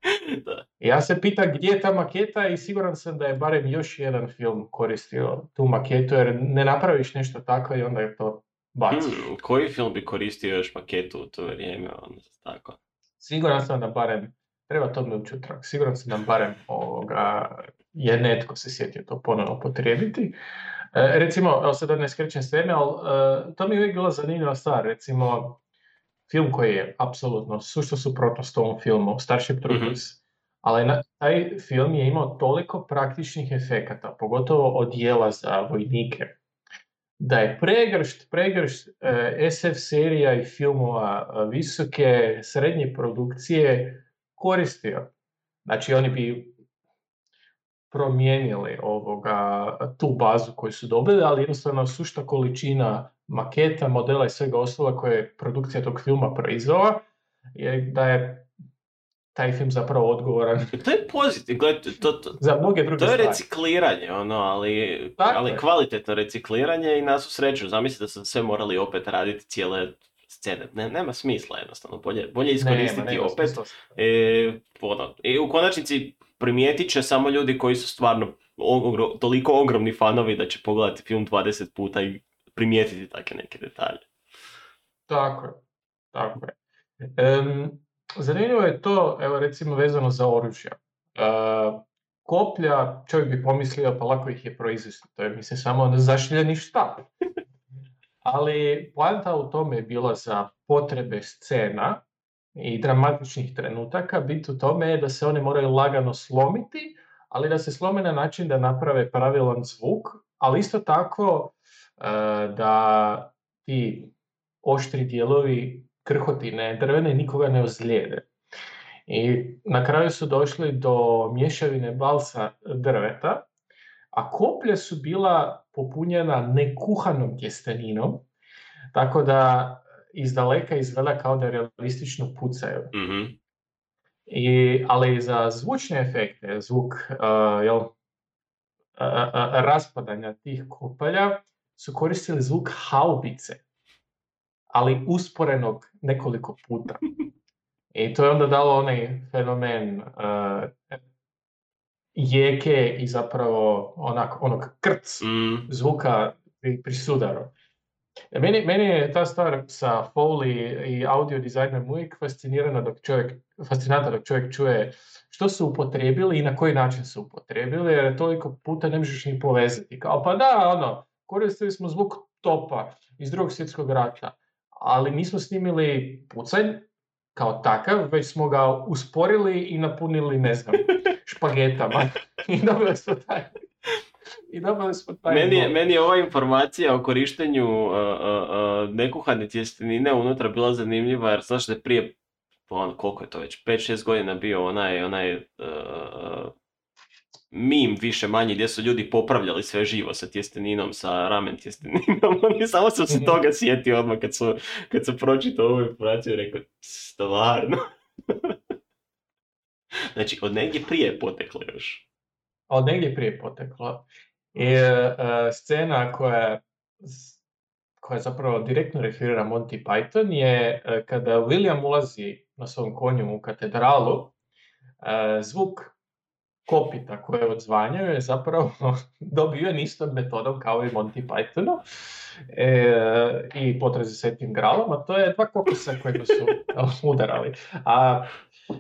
(laughs) da. Ja se pitam gdje je ta maketa i siguran sam da je barem još jedan film koristio tu maketu, jer ne napraviš nešto tako i onda je to baciš. Hmm, koji film bi koristio još maketu u to vrijeme? Ono, tako. Siguran sam da barem, treba to mi utrag, siguran sam da barem ovoga, je netko se sjetio to ponovno potrijebiti. E, recimo, evo sad da ne skrećem s teme, ali e, to mi je uvijek bila zanimljiva stvar. Recimo, film koji je apsolutno sušto suprotnost ovom filmu, Starship Troopers, ali na, taj film je imao toliko praktičnih efekata, pogotovo odjela za vojnike, da je pregršt, pregršt e, SF serija i filmova e, visoke, srednje produkcije koristio. Znači oni bi promijenili ovoga, tu bazu koju su dobili, ali jednostavno sušta količina maketa, modela i svega ostala koje je produkcija tog filma proizvela, je da je taj film zapravo odgovoran To je pozitiv, gledajte, to, to, za mnoge druge to je stvari. recikliranje, ono, ali, ali kvalitetno recikliranje i nas u sreću. Zamislite da su sve morali opet raditi cijele scene. Ne, nema smisla jednostavno, bolje, bolje iskoristiti nema opet. smisla. E, ono, I u konačnici primijetit će samo ljudi koji su stvarno ogro- toliko ogromni fanovi da će pogledati film 20 puta i primijetiti takve neke detalje. Tako je, tako je. Em, zanimljivo je to, evo recimo vezano za oružja. E, koplja, čovjek bi pomislio pa lako ih je proizvesti, to je mislim samo zašiljeni štap. (laughs) Ali poanta u tome je bila za potrebe scena i dramatičnih trenutaka, bit u tome je da se one moraju lagano slomiti, ali da se slome na način da naprave pravilan zvuk, ali isto tako e, da ti oštri dijelovi krhotine drvene nikoga ne ozlijede. I na kraju su došli do mješavine balsa drveta, a koplje su bila popunjena nekuhanom tjesteninom, tako da iz daleka izgleda kao da realistično pucaju. Mhm. I, ali za zvučne efekte, zvuk uh, jel, a- a- a- raspadanja tih kopalja su koristili zvuk haubice, ali usporenog nekoliko puta. (laughs) I to je onda dalo onaj fenomen uh, jeke i zapravo onak, onog krc Mm. zvuka pri, pri sudaru. E, Meni, meni je ta stvar sa Foley i audio dizajnom uvijek fascinirana dok čovjek, fascinantna dok čovjek čuje što su upotrijebili i na koji način su upotrijebili, jer toliko puta ne možeš ni povezati. Kao, pa da, ono, koristili smo zvuk topa iz drugog svjetskog rata, ali nismo snimili pucanj kao takav, već smo ga usporili i napunili, ne znam, (laughs) špagetama. I dobili smo taj... I dobili smo taj Meni je, meni je ova informacija o korištenju uh, uh, uh, nekuhane tjestenine unutra bila zanimljiva jer znaš da je prije, ono, koliko je to već, 5-6 godina bio onaj, onaj uh, mim više manje gdje su ljudi popravljali sve živo sa tjesteninom, sa ramen tjesteninom. (laughs) Samo sam se Mhm. toga sjetio odmah kad su, kad su pročitao ovu informaciju i rekao, stvarno. (laughs) znači, od negdje prije je poteklo još. od negdje prije poteklo. I e, scena koja, koja zapravo direktno referira Monty Python je e, kada William ulazi na svom konju u katedralu, e, zvuk kopita koje odzvanjaju je zapravo (laughs) dobiven istom metodom kao i Monty Pythonu e, i potrazi svetim gralom, a to je dva kokosa koje su (laughs) udarali. A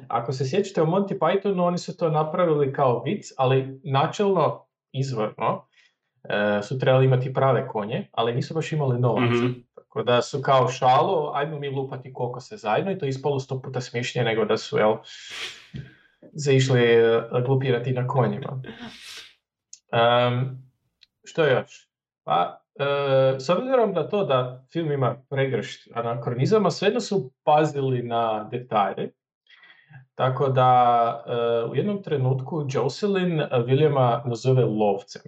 ako se sjećate o Monty Pythonu, oni su to napravili kao vic, ali načelno, izvorno, e, su trebali imati prave konje, ali nisu baš imali novaca. Mhm. Tako da su kao šalu, ajmo mi lupati kokose zajedno i to je ispalo sto puta smješnije nego da su, jel, zaišli e, glupirati na konjima. Em, što još? Pa, e, s obzirom na to da film ima pregršt anakronizama, svejedno su pazili na detalje. Tako da e, u jednom trenutku Jocelyn Williama nazove lovcem.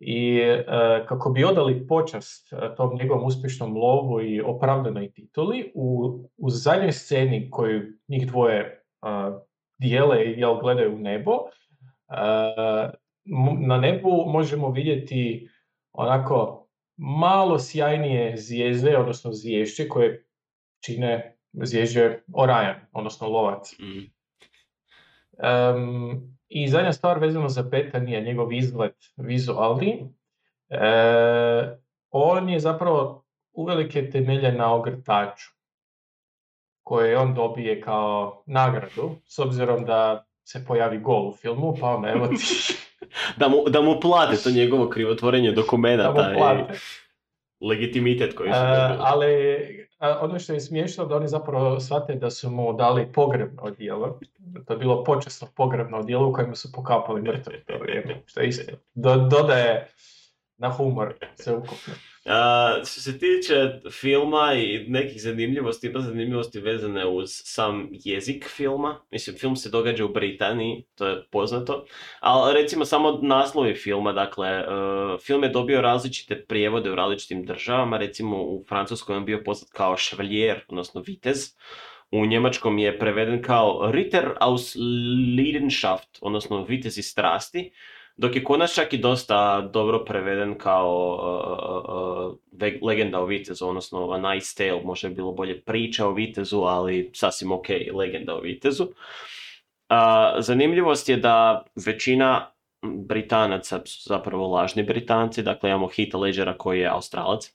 I e, kako bi odali počast e, tom njegovom uspješnom lovu i opravdanoj tituli, u, u zadnjoj sceni koju njih dvoje dijele i jel gledaju u nebo, na nebu možemo vidjeti onako malo sjajnije zvijezde, odnosno zviješće koje čine zvježđe Orion, odnosno lovac. Mm. Em, I zadnja stvar vezano za Betan je njegov izgled vizualni. E, on je zapravo uvelike temeljen na ogrtaču koje on dobije kao nagradu, s obzirom da se pojavi gol u filmu, pa onda evo ti (laughs) Da mu, da mu plate to njegovo krivotvorenje da mu plate. i legitimitet koji su E, dobili. ali ono što je smiješno da oni zapravo shvate da su mu dali pogrebno odijelo. To je bilo počasno pogrebno odijelo u kojem su pokapali mrtve to vrijeme. Što je isto. Do, dodaje na humor sveukupno. A, što se tiče filma i nekih zanimljivosti, ima zanimljivosti vezane uz sam jezik filma. Mislim, film se događa u Britaniji, to je poznato. Ali recimo samo naslovi filma, dakle, e, film je dobio različite prijevode u različitim državama. Recimo u Francuskoj je bio poznat kao Chevalier, odnosno vitez. U njemačkom je preveden kao Ritter aus Leidenschaft, odnosno vitez iz strasti. Dok je konac čak i dosta dobro preveden kao uh, uh, uh, legenda o vitezu, odnosno A Nice Tale, možda je bilo bolje priča o vitezu, ali sasvim ok, legenda o vitezu. A, zanimljivost je da većina Britanaca su zapravo lažni Britanci, dakle imamo Heath Ledgera koji je Australac,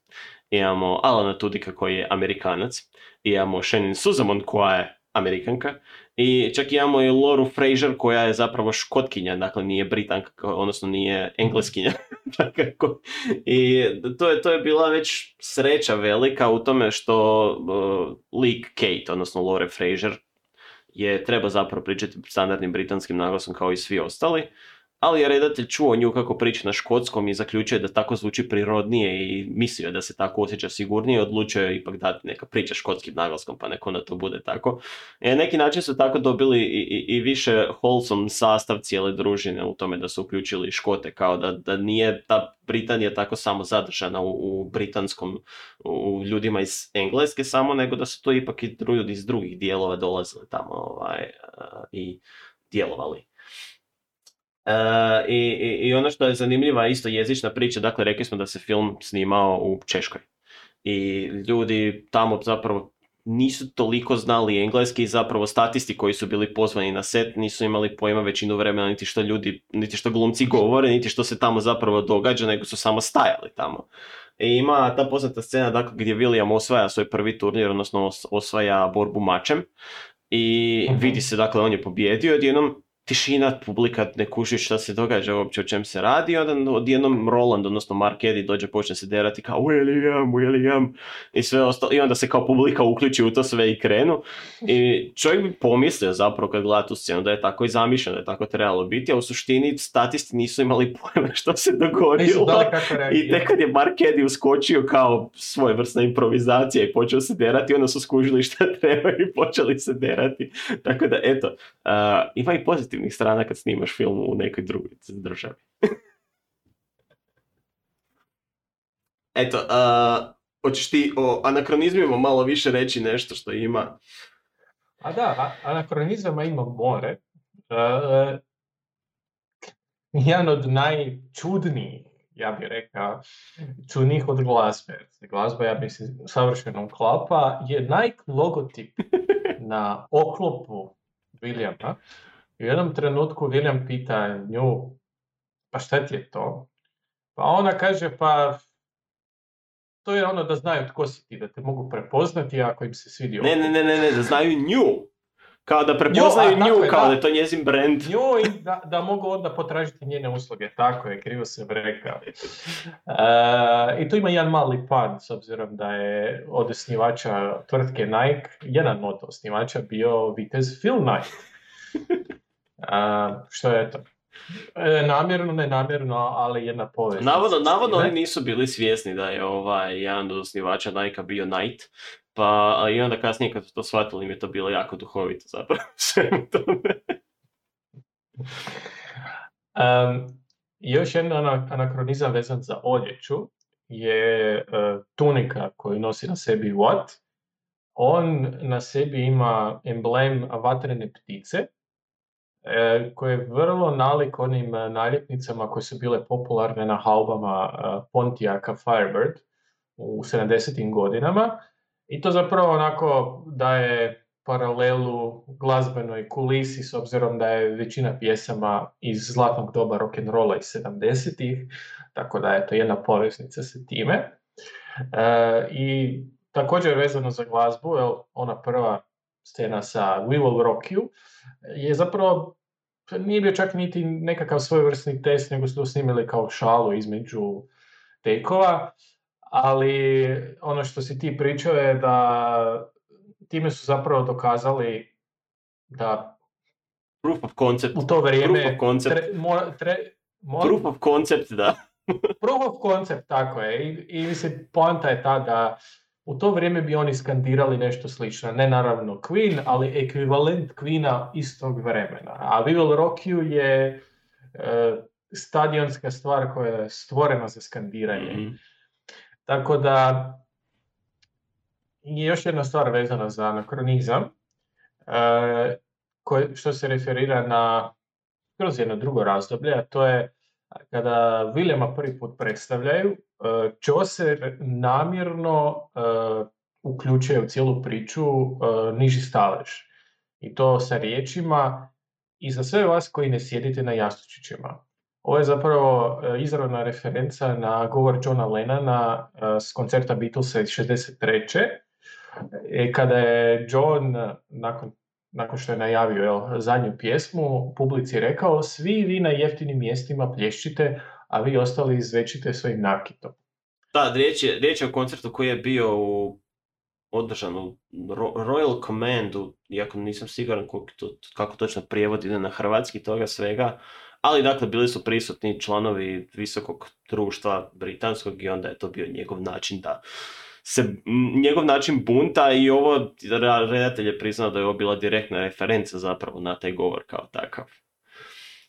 imamo Alana Tudika koji je Amerikanac, imamo Shannon Suzamon koja je Amerikanka, i čak imamo i Loru Fraser koja je zapravo škotkinja, dakle nije britanka, odnosno nije engleskinja. (laughs) I to je, to je bila već sreća velika u tome što uh, lik Kate, odnosno Lore Fraser, je treba zapravo pričati standardnim britanskim naglasom kao i svi ostali. Ali je redatelj čuo nju kako priča na škotskom i zaključio da tako zvuči prirodnije i mislio je da se tako osjeća sigurnije i odlučio je ipak dati neka priča škotskim naglaskom pa neko onda to bude tako. I na neki način su tako dobili i, i, i više wholesome sastav cijele družine u tome da su uključili škote kao da, da nije ta Britanija tako samo zadržana u, u britanskom, u ljudima iz Engleske samo, nego da su to ipak i ljudi iz drugih dijelova dolazili tamo ovaj, i djelovali. E, i, i, ono što je zanimljiva isto jezična priča, dakle rekli smo da se film snimao u Češkoj. I ljudi tamo zapravo nisu toliko znali engleski i zapravo statisti koji su bili pozvani na set nisu imali pojma većinu vremena niti što ljudi, niti što glumci govore, niti što se tamo zapravo događa, nego su samo stajali tamo. I ima ta poznata scena dakle, gdje William osvaja svoj prvi turnir, odnosno os- osvaja borbu mačem. I Mhm. vidi se, dakle, on je pobjedio, odjednom tišina, publika ne kuži šta se događa uopće, o čem se radi, i onda odjednom Roland, odnosno Mark Eddy dođe, počne se derati kao William, William, i sve ostalo, i onda se kao publika uključi u to sve i krenu. I čovjek bi pomislio zapravo kad gleda tu scenu da je tako i zamišljeno, da je tako trebalo biti, a u suštini statisti nisu imali pojma (laughs) što se dogodilo. I tek kad je Mark Eddy uskočio kao svojevrsna improvizacija i počeo se derati, onda su skužili šta (laughs) treba i počeli se derati. Tako da, eto, uh, ima i pozitivnih strana kad snimaš film u nekoj drugoj državi. (laughs) eto, uh, hoćeš ti o anakronizmima malo više reći nešto što ima? A da, anakronizama ima more. E, jedan od najčudnijih, ja bih rekao, čudnijih od glazbe. Glazba, ja mislim, savršeno uklapa, je Nike logotip (laughs) na oklopu Williama. I u jednom trenutku William pita nju, pa šta ti je to? Pa ona kaže, pa to je ono da znaju tko si ti, da te mogu prepoznati ako im se svidi Ne, ne, oklop. ne, ne, ne, da znaju nju. Kao da prepoznaju Nju, nju, je, kao da. da je to njezin brand. nju i da, da mogu onda potražiti njene usluge. Tako je, krivo sam rekao. E, I tu ima jedan mali pan, s obzirom da je od osnivača tvrtke Nike, jedan od osnivača bio vitez Phil Knight. (laughs) Što je to? E, namjerno, nenamjerno, ali jedna poveznica. Navodno, navodno oni nisu bili svjesni da je ovaj jedan od osnivača Nike bio Knight. Pa i onda kasnije kad su to shvatili im je to bilo jako duhovito zapravo svemu tome. Em, još jedan ana- anakronizam vezan za odjeću je e, tunika koju nosi na sebi Watt. On na sebi ima emblem vatrene ptice, e, koje je vrlo nalik onim e, naljepnicama koje su bile popularne na haubama e, Pontiaca Firebird u 70. godinama. I to zapravo onako daje paralelu glazbenoj kulisi s obzirom da je većina pjesama iz zlatnog doba rock'n'rolla iz 70-ih, tako da je to jedna poveznica sa time. E, I također vezano za glazbu, ona prva scena sa We Will Rock You je zapravo nije bio čak niti nekakav svojevrsni test, nego su to snimili kao šalu između tekova, ali ono što si ti pričao je da time su zapravo dokazali da Proof of concept. u to vrijeme Proof of concept. tre- mora- tre- mora- Proof of concept, da. Proof of concept, tako je. I, i mislim, poanta je ta da u to vrijeme bi oni skandirali nešto slično. Ne naravno Queen, ali ekvivalent Queena istog vremena. A We Will Rock You je e, stadionska stvar koja je stvorena za skandiranje. Mhm. Tako da je još jedna stvar vezana za anakronizam, e, koje, što se referira na kroz jedno drugo razdoblje, a to je kada Williama prvi put predstavljaju, e, Chaucer namjerno e, uključuje u cijelu priču e, niži stalež. I to sa riječima i za sve vas koji ne sjedite na jastučićima. Ovo je zapravo izravna referenca na govor Johna Lennona e, s koncerta Beatlesa iz 63. E, kada je John nakon, nakon što je najavio jel, zadnju pjesmu, publici rekao svi vi na jeftinim mjestima plješćite, a vi ostali izvećite svojim nakitom. Da, riječ je, riječ je o koncertu koji je bio u održan u Ro- Royal Commandu, iako nisam siguran kako, to, kako točno prijevod na hrvatski toga svega, ali dakle bili su prisutni članovi visokog društva britanskog i onda je to bio njegov način da se, njegov način bunta i ovo redatelj je priznao da je ovo bila direktna referenca zapravo na taj govor kao takav.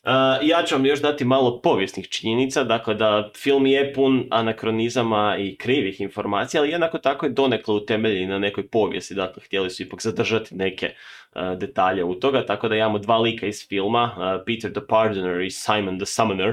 Uh, ja ću vam još dati malo povijesnih činjenica, dakle da film je pun anakronizama i krivih informacija, ali jednako tako je donekle utemeljen na nekoj povijesti, dakle htjeli su ipak zadržati neke uh, detalje u toga, tako da imamo dva lika iz filma, uh, Peter the Pardoner i Simon the Summoner,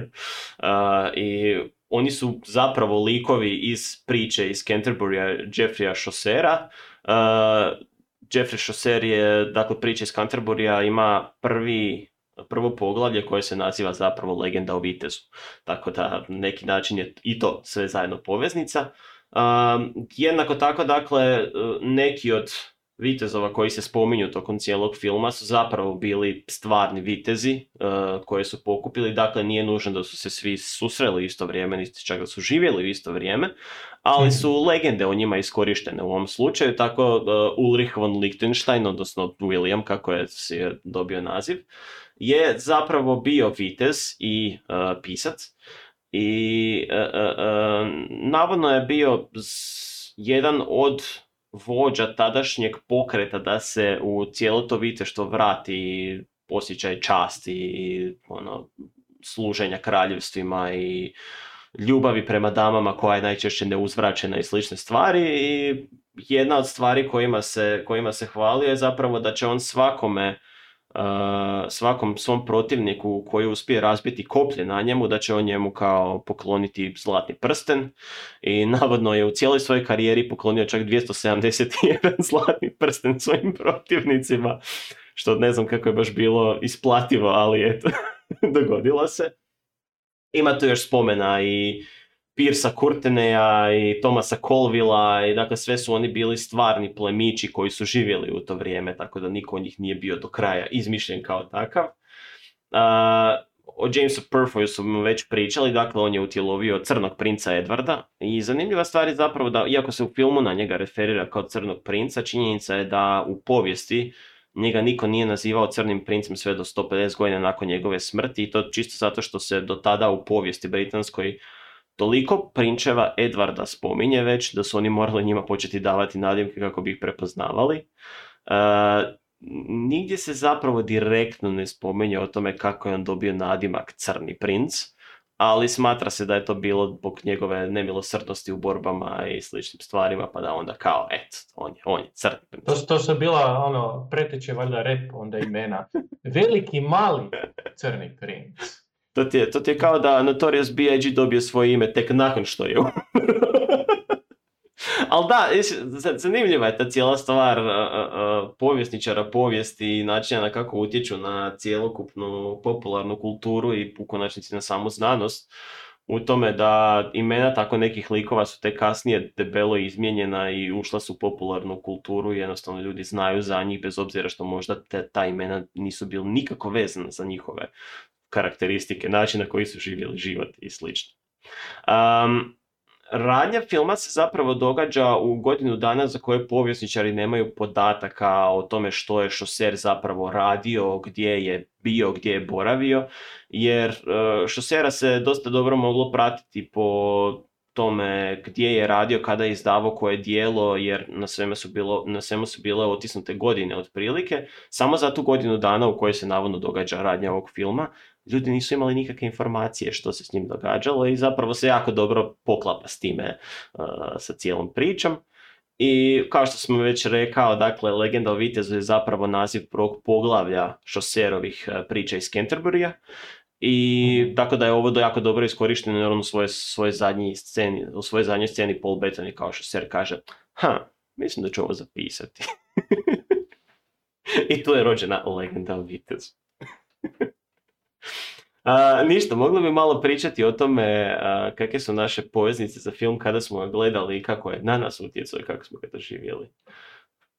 uh, i oni su zapravo likovi iz priče iz Canterburya Jeffreya Chaucera, Uh, Jeffrey Chaucer je, dakle, priča iz Canterburya ima prvi, prvo poglavlje koje se naziva zapravo Legenda o Vitezu. Tako da neki način je i to sve zajedno poveznica. Um, jednako tako, dakle, uh, neki od vitezova koji se spominju tokom cijelog filma su zapravo bili stvarni vitezi uh, koje su pokupili, dakle nije nužno da su se svi susreli isto vrijeme, niti čak da su živjeli u isto vrijeme, ali su legende o njima iskorištene u ovom slučaju, tako uh, Ulrich von Liechtenstein, odnosno William, kako je si dobio naziv, je zapravo bio vitez i uh, pisac. I navodno je bio jedan od vođa tadašnjeg pokreta da se u cijelo to viteštvo vrati osjećaj časti i ono, služenja kraljevstvima i ljubavi prema damama koja je najčešće neuzvraćena i slične stvari i jedna od stvari kojima se, kojima se hvalio je zapravo da će on svakome svakom svom protivniku koji uspije razbiti koplje na njemu, da će on njemu kao pokloniti zlatni prsten i navodno je u cijeloj svojoj karijeri poklonio čak 271 (laughs) zlatni prsten svojim protivnicima, što ne znam kako je baš bilo isplativo, ali eto, (laughs) dogodilo se. Ima tu još spomena i Pirsa Kurteneja i Tomasa Colvilla i dakle sve su oni bili stvarni plemići koji su živjeli u to vrijeme, tako da niko od njih nije bio do kraja izmišljen kao takav. A, o Jamesu Purfoyu smo već pričali, dakle on je utjelovio crnog princa Edwarda i zanimljiva stvar je zapravo da, iako se u filmu na njega referira kao crnog princa, činjenica je da u povijesti njega niko nije nazivao crnim princem sve do 150 godina nakon njegove smrti i to čisto zato što se do tada u povijesti britanskoj toliko prinčeva Edvarda spominje već da su oni morali njima početi davati nadimke kako bi ih prepoznavali. E, nigdje se zapravo direktno ne spominje o tome kako je on dobio nadimak Crni princ, ali smatra se da je to bilo zbog njegove nemilosrdnosti u borbama i sličnim stvarima, pa da onda kao, eto, on je, on je Crni princ. To, to su bila ono, preteče valjda rep onda imena. (laughs) Veliki mali crni princ. To ti je, to ti je kao da Notorious B.I.G. dobio svoje ime tek nakon što je. (laughs) Ali da, zanimljiva je ta cijela stvar povjesničara povijesti i načina na kako utječu na cjelokupnu popularnu kulturu i u konačnici na samu znanost. U tome da imena tako nekih likova su te kasnije debelo izmijenjena i ušla su u popularnu kulturu i jednostavno ljudi znaju za njih bez obzira što možda te, ta imena nisu bili nikako vezana za njihove karakteristike, način na koji su živjeli život i slično. Um, radnja filma se zapravo događa u godinu dana za koje povjesničari nemaju podataka o tome što je Šoser zapravo radio, gdje je bio, gdje je boravio, jer e, Šosera se dosta dobro moglo pratiti po tome gdje je radio, kada je izdavao koje dijelo, jer na svemu su, bilo, na svemu su bile otisnute godine otprilike, samo za tu godinu dana u kojoj se navodno događa radnja ovog filma, ljudi nisu imali nikakve informacije što se s njim događalo i zapravo se jako dobro poklapa s time, uh, sa cijelom pričom. I kao što smo već rekao, dakle, Legenda o Vitezu je zapravo naziv prvog poglavlja šoserovih uh, priča iz Canterburya. I tako da je ovo jako dobro iskorišteno jer on u svojoj svoj zadnjoj sceni, u svojoj zadnjoj sceni Paul Bettany kao šoser kaže ha, mislim da ću ovo zapisati. (laughs) I tu je rođena Legenda o Vitezu. A, ništa, mogli bi malo pričati o tome a, kakve su naše poveznice za film kada smo ga gledali i kako je na nas utjecao i kako smo ga doživjeli.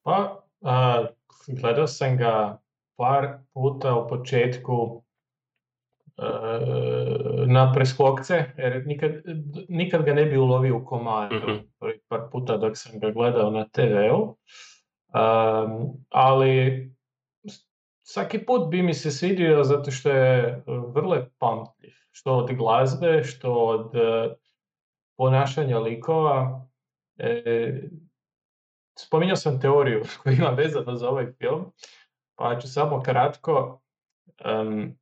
Pa, a, gledao sam ga par puta u početku na preskokce, jer nikad, nikad ga ne bi ulovio u komadu. Mhm. Prvih par puta dok sam ga gledao na TV-u. Um, ali svaki put bi mi se svidio zato što je e, vrlo pamtljiv. Što od glazbe, što od e, ponašanja likova. E, spominjao sam teoriju (laughs) koja ima vezano za ovaj film, pa ću samo kratko. em,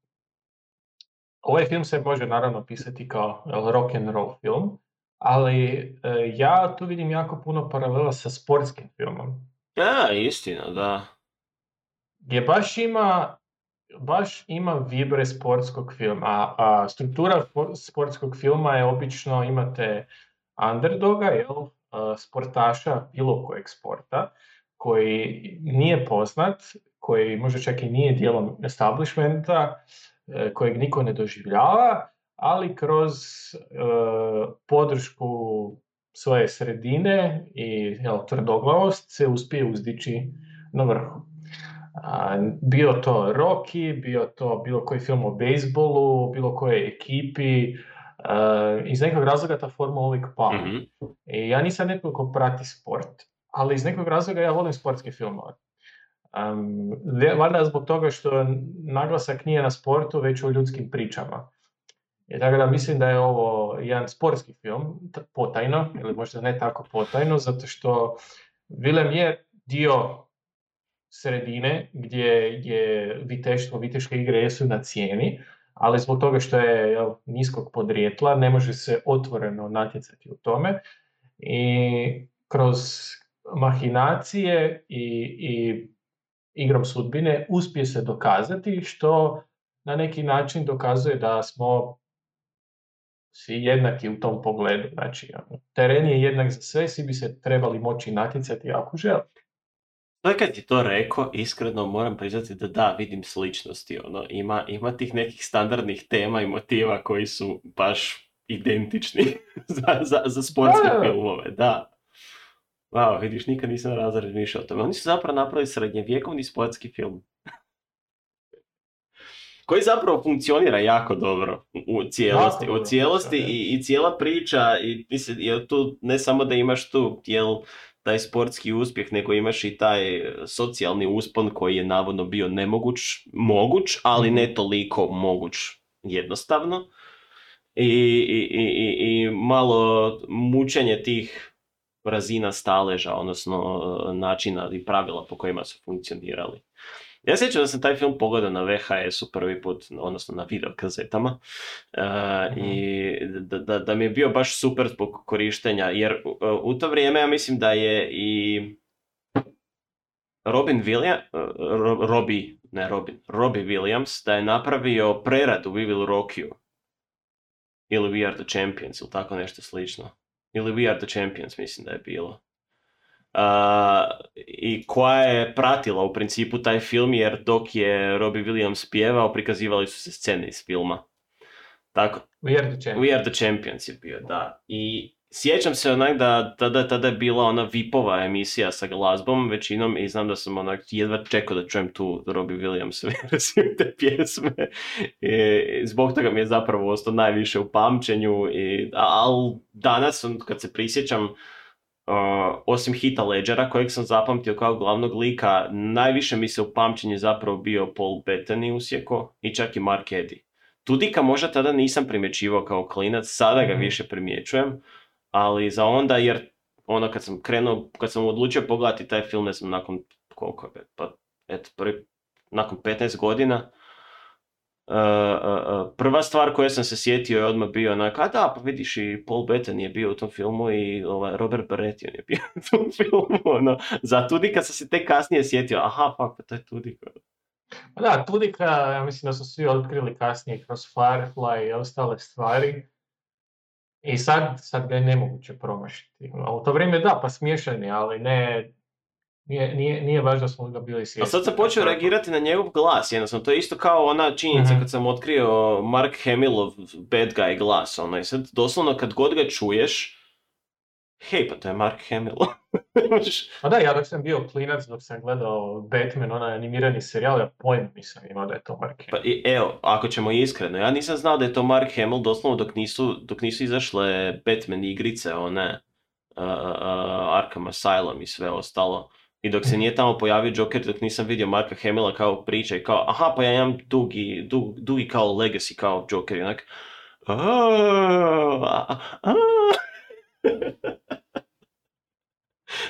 ovaj film se može naravno pisati kao rock and roll film, ali e, ja tu vidim jako puno paralela sa sportskim filmom. A, istina, da. Gdje baš ima baš ima vibre sportskog filma, a, struktura sportskog filma je obično imate underdoga, jel, sportaša bilo kojeg sporta, koji nije poznat, koji možda čak i nije dijelom establishmenta, e, kojeg niko ne doživljava, ali kroz e, podršku svoje sredine i jel, tvrdoglavost se uspije uzdići na vrhu. Bio to Rocky, bio to bilo koji film o bejsbolu, bilo koje ekipi, iz nekog razloga ta formula uvijek pala. Mhm. I ja nisam netko ko prati sport, ali iz nekog razloga ja volim sportske filmove. Um, valjda zbog toga što naglasak nije na sportu, već o ljudskim pričama. I tako da mislim da je ovo jedan sportski film, potajno, ili možda ne tako potajno, zato što Vilem je dio sredine gdje je viteštvo, viteške igre jesu na cijeni, ali zbog toga što je jel, niskog podrijetla ne može se otvoreno natjecati u tome i kroz mahinacije i, i igrom sudbine uspije se dokazati što na neki način dokazuje da smo svi jednaki u tom pogledu. Znači, ono, teren je jednak za sve, svi bi se trebali moći natjecati ako žele. Sad kad ti to rekao, iskreno moram priznati da da, vidim sličnosti. Ono, ima, ima tih nekih standardnih tema i motiva koji su baš identični (laughs) za, za, za sportske Da. filmove, da. Wow, vidiš, nikad nisam razmišljao o tome. Oni su zapravo napravili srednjevjekovni sportski film. (laughs) koji zapravo funkcionira jako dobro u cijelosti. U cijelosti i, i cijela priča, i, mislim, jer tu ne samo da imaš tu jel, taj sportski uspjeh, nego imaš i taj e, socijalni uspon koji je navodno bio nemoguć, moguć, ali ne toliko moguć jednostavno. I, i, i, i, i malo mučenje tih razina staleža, odnosno e, načina i pravila po kojima su funkcionirali. Ja sjećam da sam taj film pogledao na VHS-u prvi put, odnosno na videokazetama e, i da, da, da mi je bio baš super zbog korištenja, jer u, u to vrijeme ja mislim da je i Robin Williams, Ro, Robbie, ne Robin, Robbie Williams, da je napravio preradu We Will Rock You. Ili We Are The Champions, ili tako nešto slično. Ili We Are The Champions, mislim da je bilo. I koja je pratila u principu taj film jer dok je Robbie Williams pjevao prikazivali su se scene iz filma. Tako, We are the champions. We are the champions je bio, da. I sjećam se onak da tada, tada je bila ona vipova emisija sa glazbom većinom i znam da sam onak jedva čekao da čujem tu Robbie Williams (laughs) verziju te pjesme. I zbog toga mi je zapravo ostao najviše u pamćenju. I, ali danas kad se prisjećam, uh, osim hita Ledgera kojeg sam zapamtio kao glavnog lika, najviše mi se u pamćenje zapravo bio Paul Bettany usjeko i čak i Mark Eddy. Tudika možda tada nisam primjećivao kao klinac, sada ga Mhm. više primjećujem, ali za onda, jer ono kad sam krenuo, kad sam odlučio pogledati taj film, ne znam, nakon koliko je, pa eto, prvi, nakon 15 godina, Uh, uh, prva stvar koju sam se sjetio je odmah bio onak, a da, pa vidiš i Paul Bettany je bio u tom filmu i ovaj, Robert Baratheon je bio u tom filmu, ono, za Tudika sam se tek kasnije sjetio, aha, fuck, pa to je Tudik. Pa Da, Tudika, ja mislim da su svi otkrili kasnije kroz Firefly i ostale stvari. I sad, sad ga je nemoguće promašiti. A u to vrijeme da, pa smiješan je, ali ne, nije, nije, nije baš da smo ga bili svjesni. A sad sam počeo reagirati na njegov glas, jednostavno, to je isto kao ona činjenica Mhm. kad sam otkrio Mark Hamillov bad guy glas, ono, i sad doslovno kad god ga čuješ, hej, pa to je Mark Hamill. (laughs) Pa da, ja dok sam bio klinac, dok sam gledao Batman, onaj animirani serijal, ja pojma nisam imao da je to Mark Pa i, evo, ako ćemo iskreno, ja nisam znao da je to Mark Hamill doslovno dok nisu, dok nisu izašle Batman igrice, one uh, uh, Arkham Asylum i sve ostalo. I dok se nije tamo pojavio Joker, dok nisam vidio Marka Hamilla kao priča i kao, aha, pa ja imam dugi, dug, dugi kao legacy kao Joker i onak, "A, a, a." (laughs)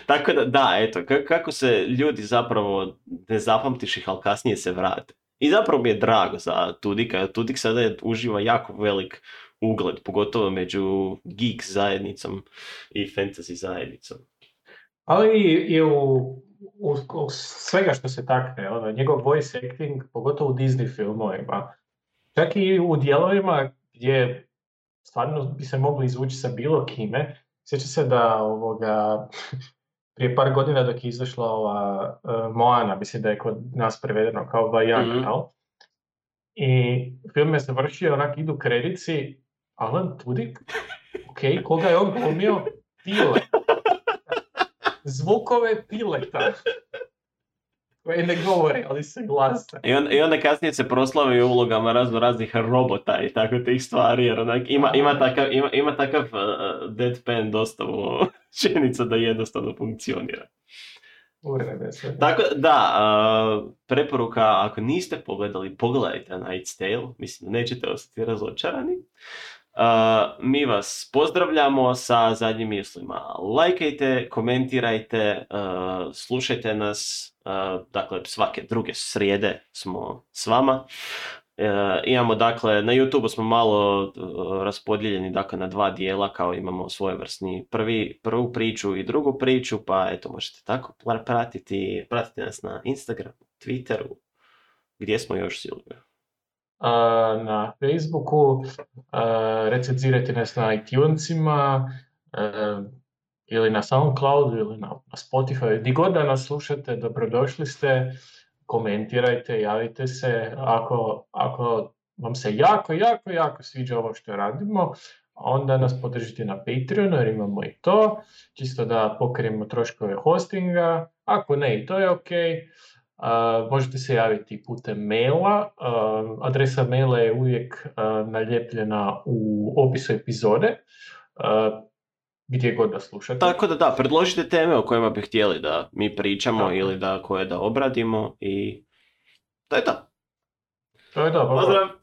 Tako da, da, eto, ka- kako se ljudi zapravo ne zapamtiš ih, ali kasnije se vrate. I zapravo mi je drago za Tudika, Tudik sada je, uživa jako velik ugled, pogotovo među geek zajednicom i fantasy zajednicom. Ali i, u, u, u svega što se takne, ono, njegov voice acting, pogotovo u Disney filmovima, čak i u dijelovima gdje stvarno bi se mogli izvući sa bilo kime, sjeća se da ovoga, (laughs) prije par godina dok je izašla ova uh, Moana, mislim da je kod nas prevedeno kao Vajana, Mhm. jel? I film je završio, onak idu kredici, Alan Tudyk, (laughs) ok, koga je on glumio? Pile. Zvukove pileta. Koje ne govore, ali se glasa. I, on, I onda kasnije se proslavi u ulogama razno raznih robota i tako tih stvari, jer onak ima, ima takav, ima, ima takav uh, deadpan dostavu činjenica da jednostavno funkcionira. Tako da, uh, preporuka, ako niste pogledali, pogledajte Night's Tale, mislim da nećete ostati razočarani. Mi vas pozdravljamo sa zadnjim mislima. Lajkajte, komentirajte, uh, slušajte nas, dakle svake druge srijede smo s vama. Uh, imamo dakle, na YouTube smo malo uh, raspodijeljeni dakle, na dva dijela, kao imamo svojevrsni prvi, prvu priču i drugu priču, pa eto možete tako pratiti, pratite nas na Instagramu, Twitteru, gdje smo još Silvio? Na Facebooku, recenzirajte nas na iTunesima, ili na SoundCloudu, ili na, Spotify, gdje god da nas slušate, dobrodošli ste, komentirajte, javite se, ako, ako vam se jako, jako, jako sviđa ovo što radimo, onda nas podržite na Patreonu jer imamo i to, čisto da pokrijemo troškove hostinga, ako ne i to je ok. Uh, možete se javiti putem maila, uh, adresa maila je uvijek uh, naljepljena u opisu epizode, gdje god da slušate. Tako da da, predložite teme o kojima bi htjeli da mi pričamo Tako. ili da koje da obradimo i to je to. To je dobro. Pozdrav!